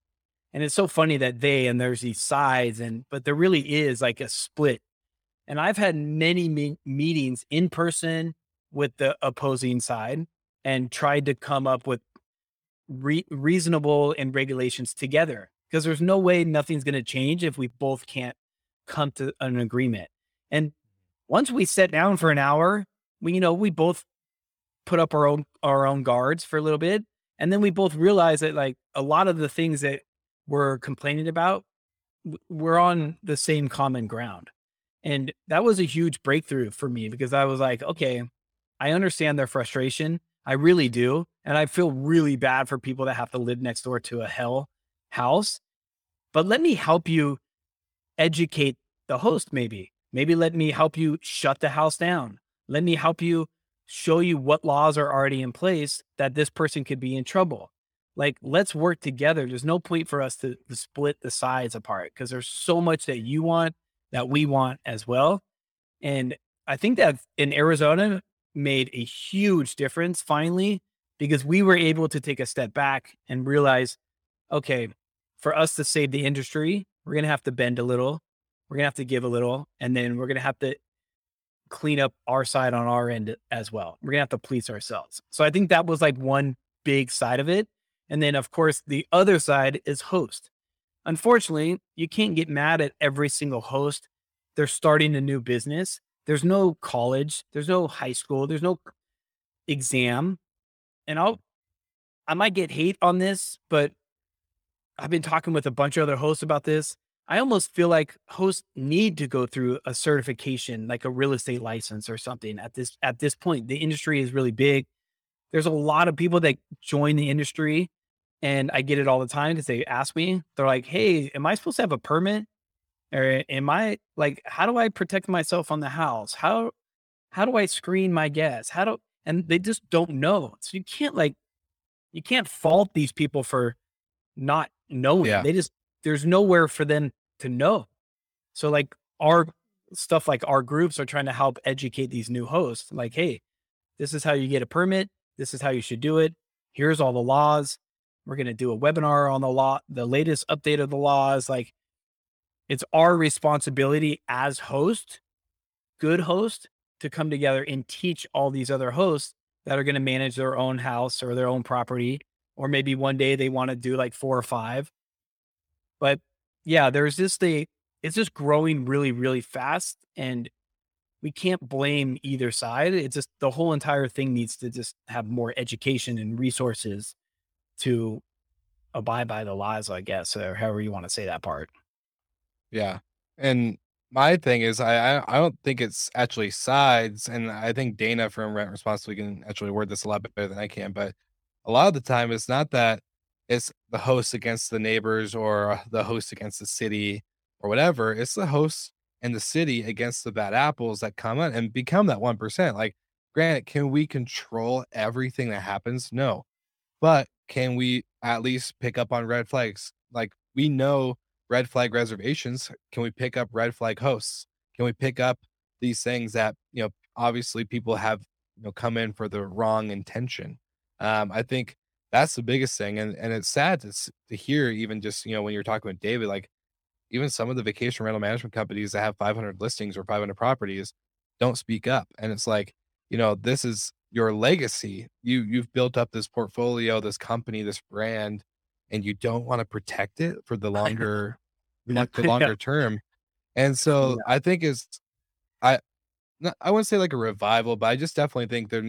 And it's so funny that they and there's these sides and but there really is like a split. And I've had many me- meetings in person with the opposing side and tried to come up with re- reasonable and regulations together because there's no way nothing's going to change if we both can't come to an agreement. And once we sat down for an hour, we you know, we both put up our own our own guards for a little bit and then we both realized that like a lot of the things that we're complaining about we're on the same common ground. And that was a huge breakthrough for me because i was like okay i understand their frustration. I really do and i feel really bad for people that have to live next door to a hell house but let me help you educate the host maybe maybe let me help you shut the house down let me help you show you what laws are already in place that this person could be in trouble. Like, let's work together. There's no point for us to, to split the sides apart because there's so much that you want, that we want as well. And I think that in Arizona made a huge difference finally because we were able to take a step back and realize, okay, for us to save the industry, we're going to have to bend a little, we're going to have to give a little, and then we're going to have to clean up our side on our end as well. We're going to have to police ourselves. So I think that was like one big side of it. And then, of course, the other side is host. Unfortunately, you can't get mad at every single host. They're starting a new business. There's no college, there's no high school, there's no exam. And I'll, I might get hate on this, but I've been talking with a bunch of other hosts about this. I almost feel like hosts need to go through a certification, like a real estate license or something at this at this point. The industry is really big. There's a lot of people that join the industry and I get it all the time because they ask me, they're like, Hey, am I supposed to have a permit? Or am I like, how do I protect myself on the house? How how do I screen my guests? How do and they just don't know. So you can't like you can't fault these people for not knowing. Yeah. They just there's nowhere for them to know. So like our stuff like our groups are trying to help educate these new hosts. Like, hey, this is how you get a permit. This is how you should do it. Here's all the laws. We're going to do a webinar on the law, the latest update of the laws. Like, it's our responsibility as host, good host, to come together and teach all these other hosts that are going to manage their own house or their own property. Or maybe one day they want to do like four or five. But yeah, there's just the, it's just growing really, really fast. And we can't blame either side. It's just the whole entire thing needs to just have more education and resources to abide by the laws, I guess, or however you want to say that part. Yeah. And my thing is I I don't think it's actually sides, and I think Dana from Rent Responsibly can actually word this a lot better than I can, but a lot of the time it's not that it's the host against the neighbors or the host against the city or whatever. It's the host and the city against the bad apples that come in and become that 1%. Like, granted, can we control everything that happens? No. But can we at least pick up on red flags? Like, we know red flag reservations. Can we pick up red flag hosts? Can we pick up these things that, you know, obviously people have, you know, come in for the wrong intention? Um, I think that's the biggest thing. And, and it's sad to, to hear, even just, you know, when you're talking with David, like, even some of the vacation rental management companies that have 500 listings or 500 properties don't speak up. And it's like, you know, this is your legacy. You you've built up this portfolio, this company, this brand, and you don't want to protect it for the longer like the Yeah. longer term. And so I think is I not, I wouldn't say like a revival, but I just definitely think there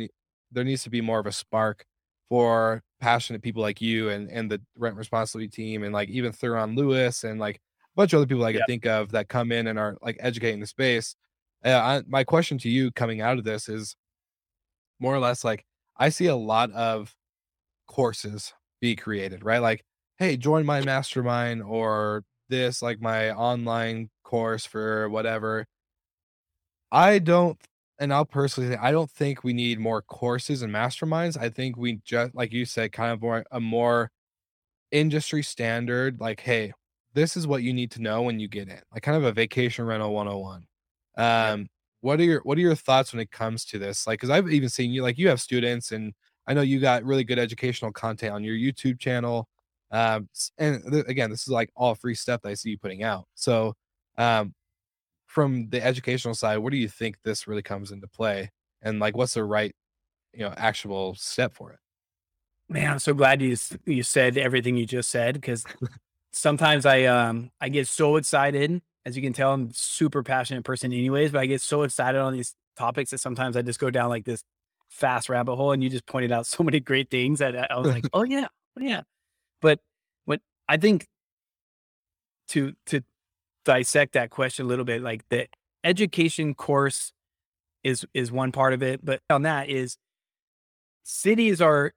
there needs to be more of a spark for passionate people like you and and the Rent Responsibly team and like even Thuron Lewis and like a bunch of other people I can Yep. think of that come in and are like educating the space. Uh, I, my question to you coming out of this is more or less like I see a lot of courses be created, right? Like, hey, join my mastermind or this, like my online course for whatever. I don't, and I'll personally say, I don't think we need more courses and masterminds. I think we just, like you said, kind of more a more industry standard, like, hey, this is what you need to know when you get in, like kind of a vacation rental 101. Um, what are your what are your thoughts when it comes to this? Like, because I've even seen you, like, you have students, and I know you got really good educational content on your YouTube channel. Um, and th- again, this is like all free stuff that I see you putting out. So, um, from the educational side, what do you think this really comes into play? And like, what's the right, you know, actionable step for it? Man, I'm so glad you you said everything you just said because sometimes I um I get so excited. As you can tell, I'm a super passionate person, anyways. But I get so excited on these topics that sometimes I just go down like this fast rabbit hole. And you just pointed out so many great things that I I was like, oh yeah, oh yeah. But what I think to to dissect that question a little bit, like the education course is is one part of it, but on that is cities are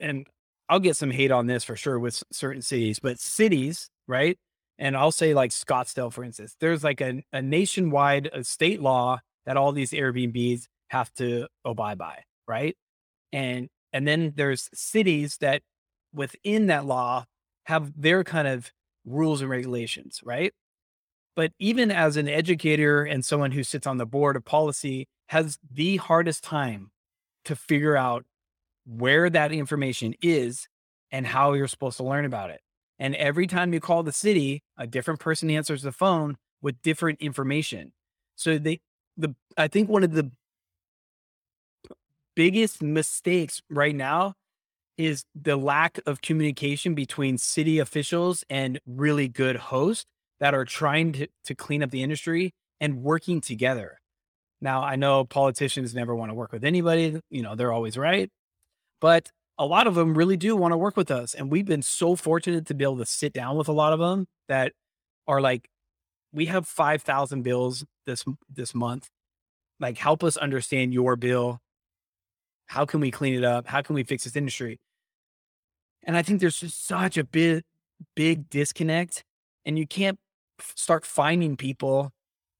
and I'll get some hate on this for sure with certain cities, but cities, right? And I'll say like Scottsdale, for instance, there's like a, a nationwide uh state law that all these Airbnbs have to abide by, right? And and then there's cities that within that law have their kind of rules and regulations, right? But even as an educator and someone who sits on the board of policy has the hardest time to figure out where that information is and how you're supposed to learn about it. And every time you call the city, a different person answers the phone with different information. So they the I think one of the biggest mistakes right now is the lack of communication between city officials and really good hosts that are trying to, to clean up the industry and working together. Now, I know politicians never want to work with anybody, you know, they're always right. But a lot of them really do want to work with us. And we've been so fortunate to be able to sit down with a lot of them that are like, we have 5,000 bills this this month. Like, help us understand your bill. How can we clean it up? How can we fix this industry? And I think there's just such a big, big disconnect. And you can't start finding people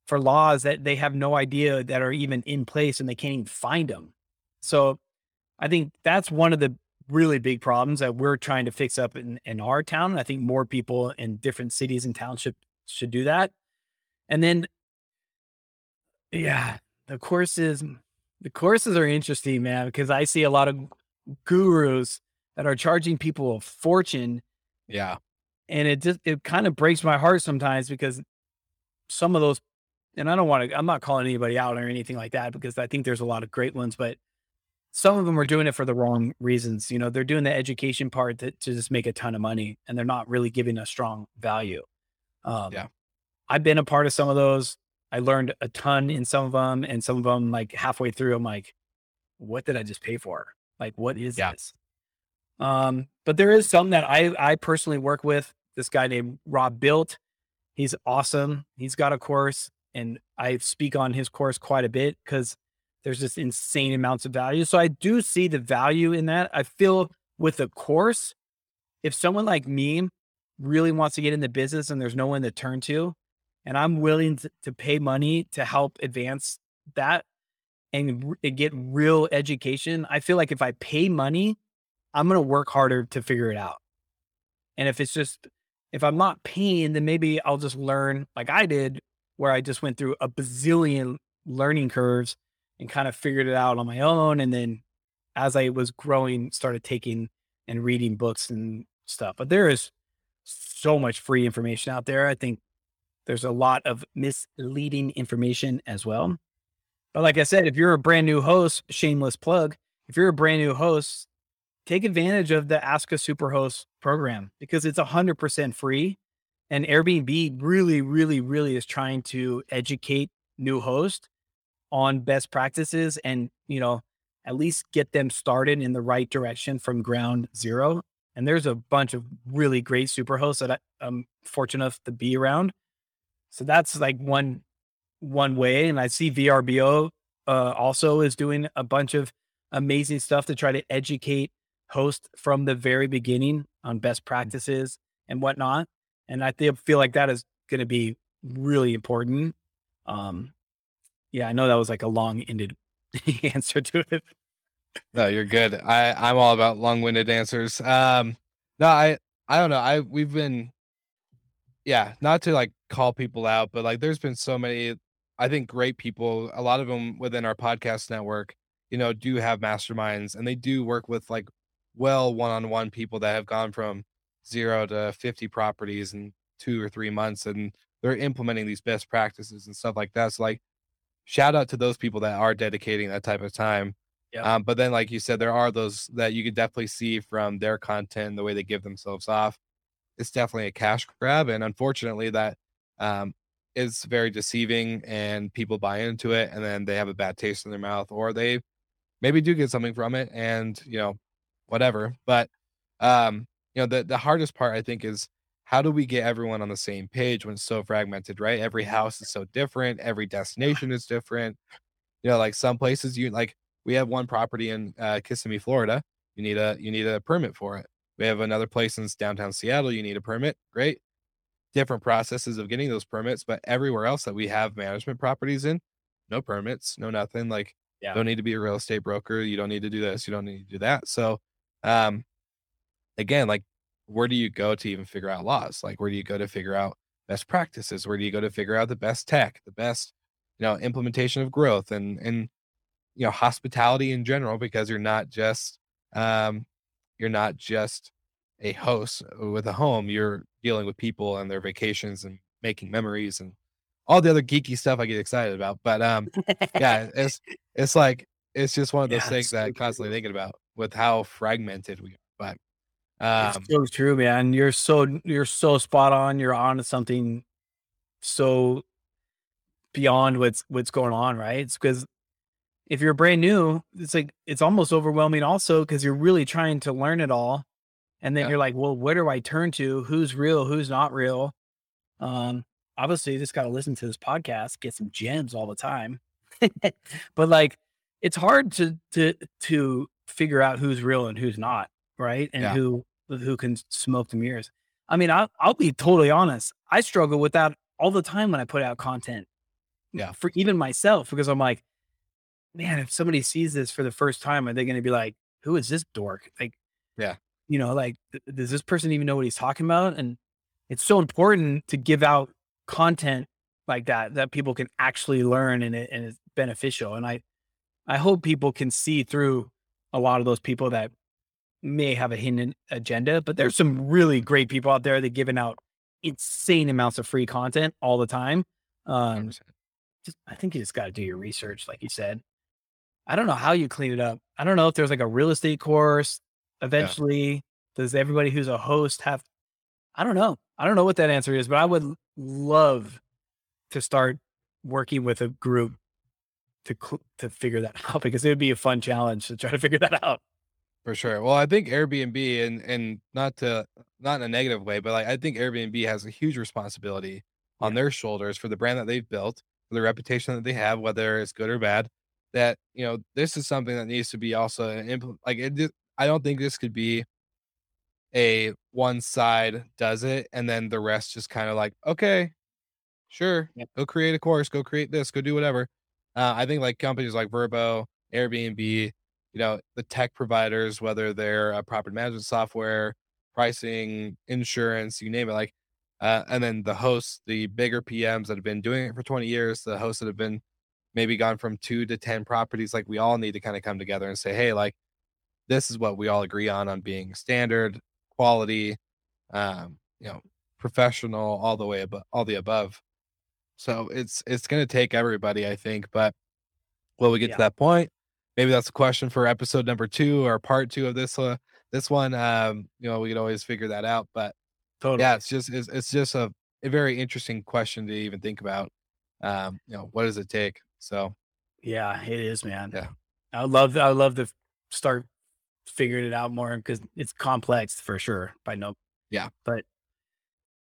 for laws that they have no idea that are even in place and they can't even find them. So I think that's one of the really big problems that we're trying to fix up in, in our town. I think more people in different cities and townships should do that. And then, yeah, the courses, the courses are interesting, man, because I see a lot of gurus that are charging people a fortune. Yeah. And it just, it kind of breaks my heart sometimes because some of those, and I don't want to, I'm not calling anybody out or anything like that because I think there's a lot of great ones, but some of them are doing it for the wrong reasons. You know, they're doing the education part to, to just make a ton of money and they're not really giving a strong value. Um, yeah. I've been a part of some of those. I learned a ton in some of them, and some of them, like halfway through, I'm like, what did I just pay for? Like, what is Yeah. this? Um, but there is some that I I personally work with. This guy named Rob Built. He's awesome. He's got a course, and I speak on his course quite a bit because there's just insane amounts of value. So I do see the value in that. I feel with a course, if someone like me really wants to get into business and there's no one to turn to, and I'm willing to, to pay money to help advance that and, and get real education, I feel like if I pay money, I'm going to work harder to figure it out. And if it's just, if I'm not paying, then maybe I'll just learn like I did, where I just went through a bazillion learning curves and kind of figured it out on my own. And then as I was growing, started taking and reading books and stuff. But there is so much free information out there. I think there's a lot of misleading information as well. But like I said, if you're a brand new host, shameless plug, if you're a brand new host, take advantage of the Ask a Superhost program because it's 100% free. And Airbnb really, really, really is trying to educate new hosts on best practices and, you know, at least get them started in the right direction from ground zero. And there's a bunch of really great super hosts that I, I'm fortunate enough to be around. So that's like one one way. And I see VRBO uh, also is doing a bunch of amazing stuff to try to educate hosts from the very beginning on best practices and whatnot. And I feel feel like that is going to be really important. Um, yeah, I know that was like a long-ended answer to it. No, you're good. I I'm all about long-winded answers. Um, no, I I don't know. I we've been, yeah, not to like call people out, but like there's been so many, I think great people. A lot of them within our podcast network, you know, do have masterminds and they do work with like well one-on-one people that have gone from zero to 50 properties in two or three months, and they're implementing these best practices and stuff like that. So like, shout out to those people that are dedicating that type of time Yeah. um, but then, like you said, there are those that you could definitely see from their content, the way they give themselves off. It's definitely a cash grab, and unfortunately, that um, is very deceiving, and people buy into it, and then they have a bad taste in their mouth, or they maybe do get something from it, and you know, whatever. But um, you know, the the hardest part I think is how do we get everyone on the same page when it's so fragmented, right? Every house is so different, every destination is different. You know, like some places you like we have one property in uh, Kissimmee, Florida. You need a you need a permit for it. We have another place in downtown Seattle. You need a permit. Great, different processes of getting those permits. But everywhere else that we have management properties in, no permits, no nothing. Like, Yeah. don't need to be a real estate broker. You don't need to do this. You don't need to do that. So, um, again, like, where do you go to even figure out laws? Like, where do you go to figure out best practices? Where do you go to figure out the best tech, the best, you know, implementation of growth and and you know, hospitality in general, because you're not just um you're not just a host with a home, you're dealing with people and their vacations and making memories and all the other geeky stuff I get excited about. But um yeah, it's it's like it's just one of those Yeah, things that I'm constantly thinking about with how fragmented we are. But It's um so true, man. You're so you're so spot on. You're on to something so beyond what's what's going on, right? It's because if you're brand new, it's like it's almost overwhelming also because you're really trying to learn it all. And then Yeah. you're like, well, where do I turn to? Who's real? Who's not real? Um, obviously you just gotta listen to this podcast, get some gems all the time. but like it's hard to to to figure out who's real and who's not, right? And Yeah. who who can smoke the mirrors. I mean, I'll I'll be totally honest. I struggle with that all the time when I put out content. Yeah. For even myself, because I'm like, man, if somebody sees this for the first time, are they gonna be like, who is this dork? Like, Yeah. you know, like th- does this person even know what he's talking about? And it's so important to give out content like that that people can actually learn and it and it's beneficial. And I I hope people can see through a lot of those people that may have a hidden agenda, but there's some really great people out there that giving out insane amounts of free content all the time. Um, just I think you just got to do your research, like you said. I don't know how you clean it up. I don't know if there's like a real estate course. Eventually, does everybody who's a host have? I don't know. I don't know what that answer is, but I would love to start working with a group to to figure that out because it would be a fun challenge to try to figure that out. For sure. Well, I think Airbnb and and not to not in a negative way, but like I think Airbnb has a huge responsibility on Yeah. their shoulders for the brand that they've built, for the reputation that they have, whether it's good or bad. That you know, this is something that needs to be also an impl- like it. Just, I don't think this could be a one side does it and then the rest just kind of like okay, sure, Yep. go create a course, go create this, go do whatever. Uh, I think like companies like VRBO, Airbnb, you know, the tech providers, whether they're uh, property management software, pricing, insurance, you name it, like, uh, and then the hosts, the bigger PMs that have been doing it for 20 years, the hosts that have been maybe gone from two to 10 properties, like we all need to kind of come together and say, hey, like, this is what we all agree on, on being standard, quality, um, you know, professional, all the way above, all the above. So it's it's gonna take everybody, I think. But will we get Yeah. to that point? Maybe that's a question for episode number two or part two of this uh this one. Um, you know, we could always figure that out. But Totally. yeah, it's just it's, it's just a, a very interesting question to even think about. Um, you know, what does it take? So Yeah, it is, man. Yeah. I love I love to start figuring it out more because it's complex for sure. By no, Yeah. but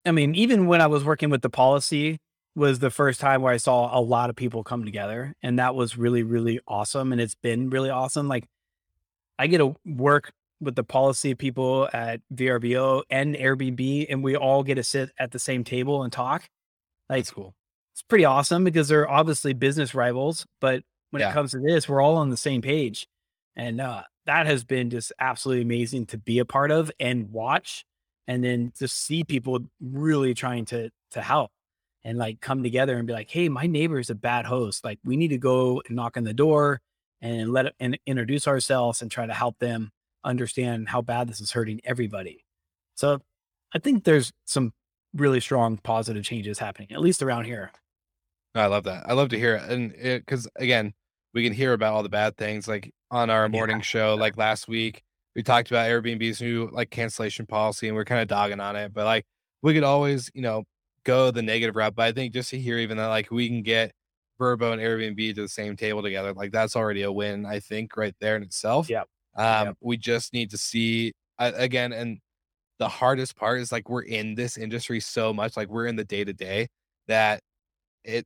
I mean, even when I was working with the policy, was the first time where I saw a lot of people come together, and that was really really awesome. And it's been really awesome. Like I get to work with the policy people at VRBO and Airbnb, and we all get to sit at the same table and talk. Like that's cool. it's pretty awesome because they're obviously business rivals, but when Yeah. it comes to this, we're all on the same page. And uh, that has been just absolutely amazing to be a part of and watch and then to see people really trying to to help and like come together and be like, hey, my neighbor is a bad host. Like we need to go and knock on the door and let and introduce ourselves and try to help them understand how bad this is hurting everybody. So I think there's some really strong positive changes happening, at least around here. I love that. I love to hear it. And it because again, we can hear about all the bad things like on our Yeah. morning show, like last week, we talked about Airbnb's new like cancellation policy and we're kind of dogging on it. But like we could always, you know, go the negative route. But I think just to hear even that like we can get VRBO and Airbnb to the same table together, like that's already a win, I think, right there in itself. Yeah. Um, Yep. we just need to see uh, again, and the hardest part is like we're in this industry so much, like we're in the day to day that it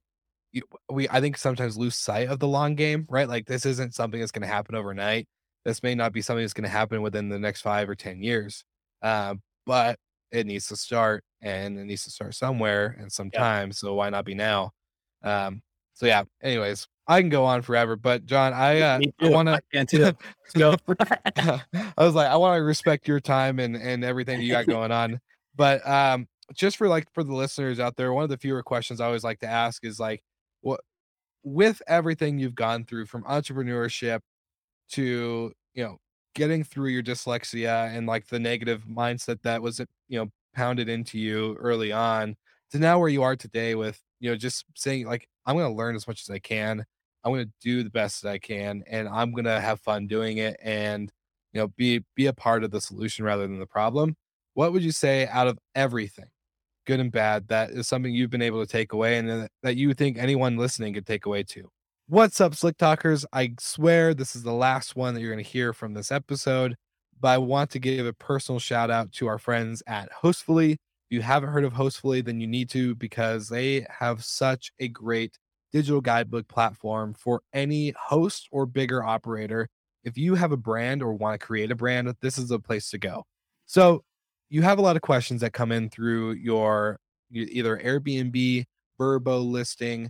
we I think sometimes lose sight of the long game, right? Like this isn't something that's going to happen overnight. This may not be something that's going to happen within the next five or ten years, um, but it needs to start, and it needs to start somewhere and sometime. So why not be now? Um, so yeah. Anyways, I can go on forever, but John, I uh, I want to. Go. I was like, I want to respect your time and and everything you got going on. But um, just for like for the listeners out there, one of the fewer questions I always like to ask is like, what with everything you've gone through from entrepreneurship to you know getting through your dyslexia and like the negative mindset that was it, you know pounded into you early on to now where you are today with you know just saying like i'm going to learn as much as i can. I'm going to do the best that i can and i'm going to have fun doing it and you know be be a part of the solution rather than the problem. What would you say out of everything good and bad that is something you've been able to take away and that you think anyone listening could take away too? What's up, Slick Talkers? I swear this is the last one that you're going to hear from this episode, but I want to give a personal shout out to our friends at Hostfully. If you haven't heard of Hostfully, then you need to because they have such a great digital guidebook platform for any host or bigger operator. If you have a brand or want to create a brand, this is a place to go. So, you have a lot of questions that come in through your either Airbnb, Vrbo listing,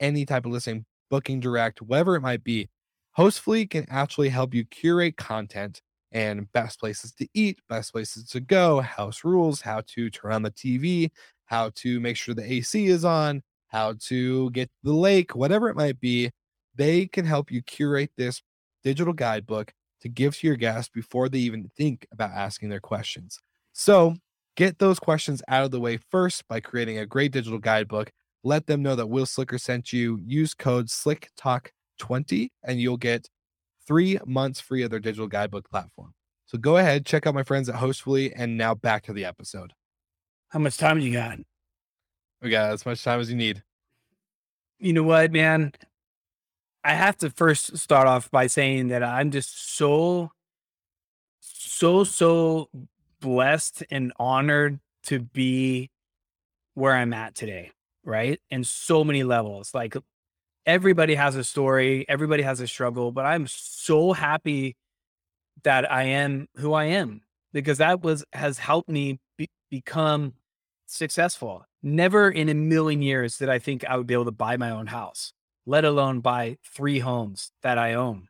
any type of listing, Booking Direct, whatever it might be, Hostfully can actually help you curate content and best places to eat, best places to go, house rules, how to turn on the TV, how to make sure the AC is on, how to get to the lake, whatever it might be. They can help you curate this digital guidebook to give to your guests before they even think about asking their questions. So, get those questions out of the way first by creating a great digital guidebook let them know that Will Slicker sent you. Use code SlickTalk20 and you'll get three months free of their digital guidebook platform. So go ahead, check out my friends at Hostfully, and now back to the episode. How much time do you got? We got as much time as you need. You know what, man? I have to first start off by saying that I'm just so, so, so blessed and honored to be where I'm at today right? And so many levels. Like everybody has a story, everybody has a struggle, but I'm so happy that I am who I am because that was has helped me be, become successful. Never in a million years did I think I would be able to buy my own house, let alone buy three homes that I own.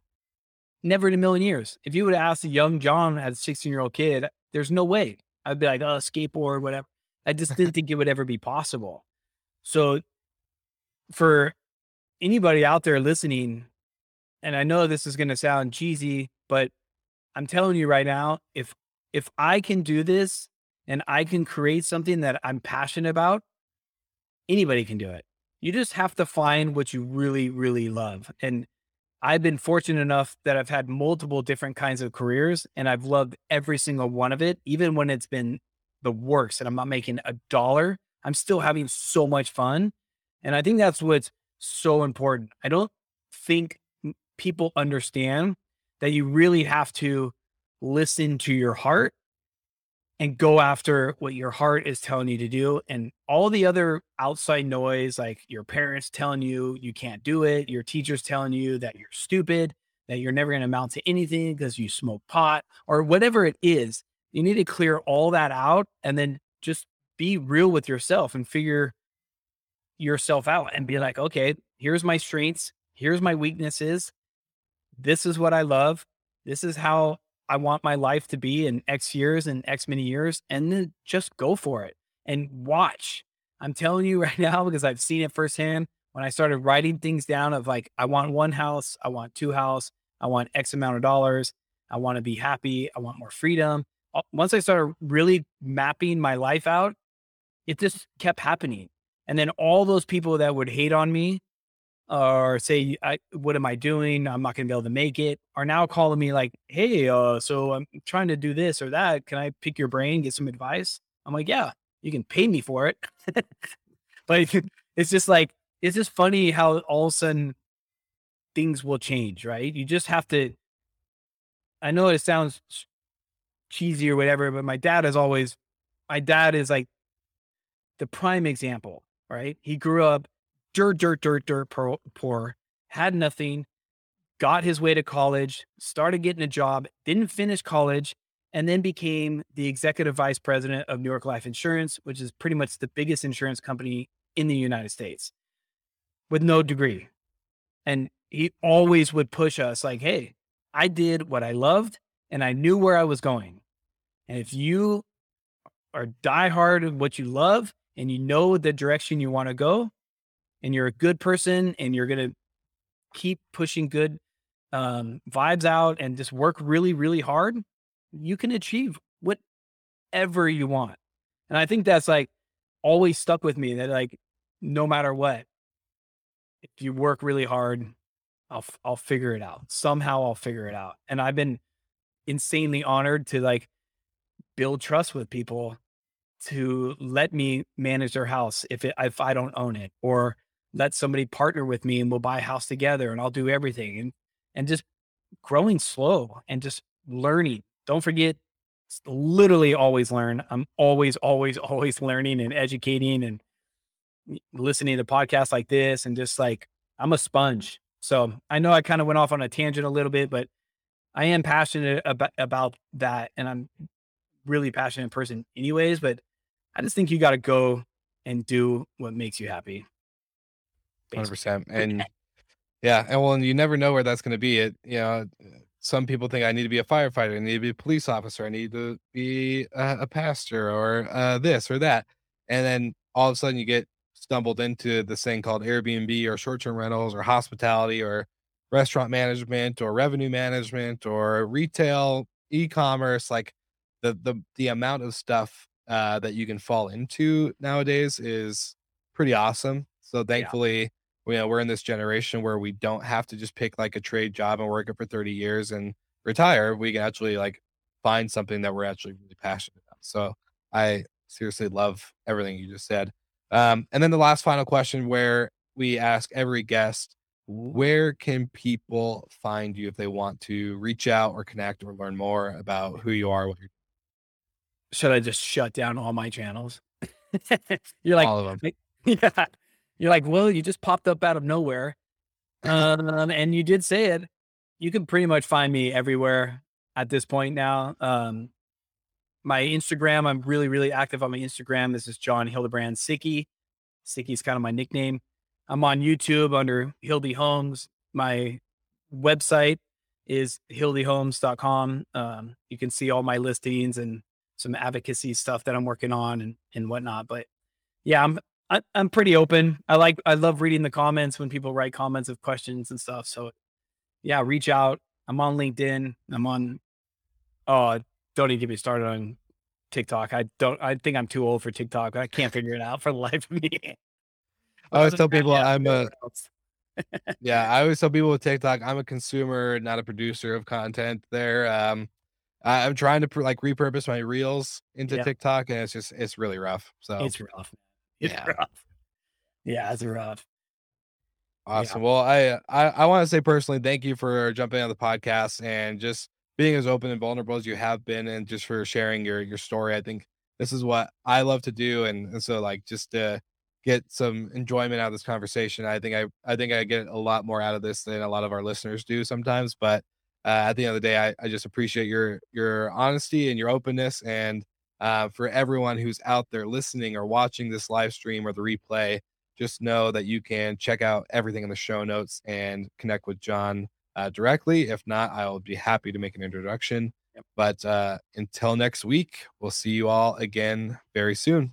Never in a million years. If you would ask a young John as a 16 year old kid, there's no way. I'd be like, oh, skateboard, whatever. I just didn't think it would ever be possible. So for anybody out there listening, and I know this is going to sound cheesy, but I'm telling you right now, if if I can do this and I can create something that I'm passionate about, anybody can do it. You just have to find what you really, really love. And I've been fortunate enough that I've had multiple different kinds of careers and I've loved every single one of it, even when it's been the worst and I'm not making a dollar. I'm still having so much fun. And I think that's what's so important. I don't think people understand that you really have to listen to your heart and go after what your heart is telling you to do. And all the other outside noise, like your parents telling you you can't do it, your teachers telling you that you're stupid, that you're never going to amount to anything because you smoke pot or whatever it is, you need to clear all that out and then just be real with yourself and figure yourself out and be like, okay, here's my strengths, here's my weaknesses. This is what I love. This is how I want my life to be in X years and X many years. And then just go for it and watch. I'm telling you right now, because I've seen it firsthand when I started writing things down of like, I want one house, I want two house, I want X amount of dollars, I want to be happy, I want more freedom. Once I started really mapping my life out, it just kept happening. And then all those people that would hate on me or say, I, what am I doing? I'm not going to be able to make it are now calling me like, Hey, uh, so I'm trying to do this or that. Can I pick your brain, get some advice? I'm like, yeah, you can pay me for it. but it's just like, it's just funny how all of a sudden things will change, right? You just have to, I know it sounds cheesy or whatever, but my dad is always, my dad is like the prime example, right? He grew up dirt, dirt, dirt, dirt poor, had nothing, got his way to college, started getting a job, didn't finish college, and then became the executive vice president of New York Life Insurance, which is pretty much the biggest insurance company in the United States with no degree. And he always would push us like, hey, I did what I loved and I knew where I was going. And if you are diehard in what you love and you know the direction you want to go, and you're a good person and you're gonna keep pushing good um, vibes out and just work really, really hard, you can achieve whatever you want. And I think that's like always stuck with me that like no matter what, if you work really hard, I'll I'll figure it out. Somehow I'll figure it out. And I've been insanely honored to like build trust with people to let me manage their house if it if I don't own it or let somebody partner with me and we'll buy a house together and I'll do everything and and just growing slow and just learning. Don't forget literally always learn. I'm always always always learning and educating and listening to podcasts like this and just like I'm a sponge. So I know I kind of went off on a tangent a little bit, but I am passionate about about that and I'm really passionate person anyways, but I just think you got to go and do what makes you happy. Hundred percent, And yeah, and well, and you never know where that's going to be. It, you know, some people think I need to be a firefighter, I need to be a police officer, I need to be a, a pastor, or uh, this or that, and then all of a sudden you get stumbled into this thing called Airbnb or short-term rentals or hospitality or restaurant management or revenue management or retail e-commerce. Like the the the amount of stuff uh, that you can fall into nowadays is pretty awesome. So thankfully you know we're in this generation where we don't have to just pick like a trade job and work it for 30 years and retire. We can actually like find something that we're actually really passionate about. So i seriously love everything you just said. Um, and then the last final question where we ask every guest where can people find you if they want to reach out or connect or learn more about who you are what you're Should I just shut down all my channels? You're like, all of them like- yeah. You're like, well, you just popped up out of nowhere. Um, and you did say it. You can pretty much find me everywhere at this point now. Um, my Instagram, I'm really, really active on my Instagram. This is John Hildebrand Sicky. Sicky's kind of my nickname. I'm on YouTube under Hildy Homes. My website is hildyhomes.com. Um, you can see all my listings and some advocacy stuff that I'm working on and, and whatnot. But yeah, I'm I, I'm pretty open. I like I love reading the comments when people write comments of questions and stuff. So yeah, reach out. I'm on LinkedIn. I'm on oh don't even get me started on TikTok. I don't I think I'm too old for TikTok. I can't figure it out for the life of me. I always tell people I'm a. Yeah, I always tell people with TikTok, I'm a consumer, not a producer of content. There, um, I, I'm trying to pr- like repurpose my reels into Yeah. TikTok, and it's just it's really rough. So It's rough. It's Yeah. rough. Yeah, it's rough. awesome. Well, I I, I want to say personally, thank you for jumping on the podcast and just being as open and vulnerable as you have been, and just for sharing your your story. I think this is what I love to do, and, and so like just to get some enjoyment out of this conversation. I think I I think I get a lot more out of this than a lot of our listeners do sometimes. But uh, at the end of the day, I, I just appreciate your your honesty and your openness. And uh, for everyone who's out there listening or watching this live stream or the replay, just know that you can check out everything in the show notes and connect with John uh, directly. If not, I will be happy to make an introduction. But uh, until next week, we'll see you all again very soon.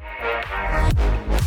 Bye.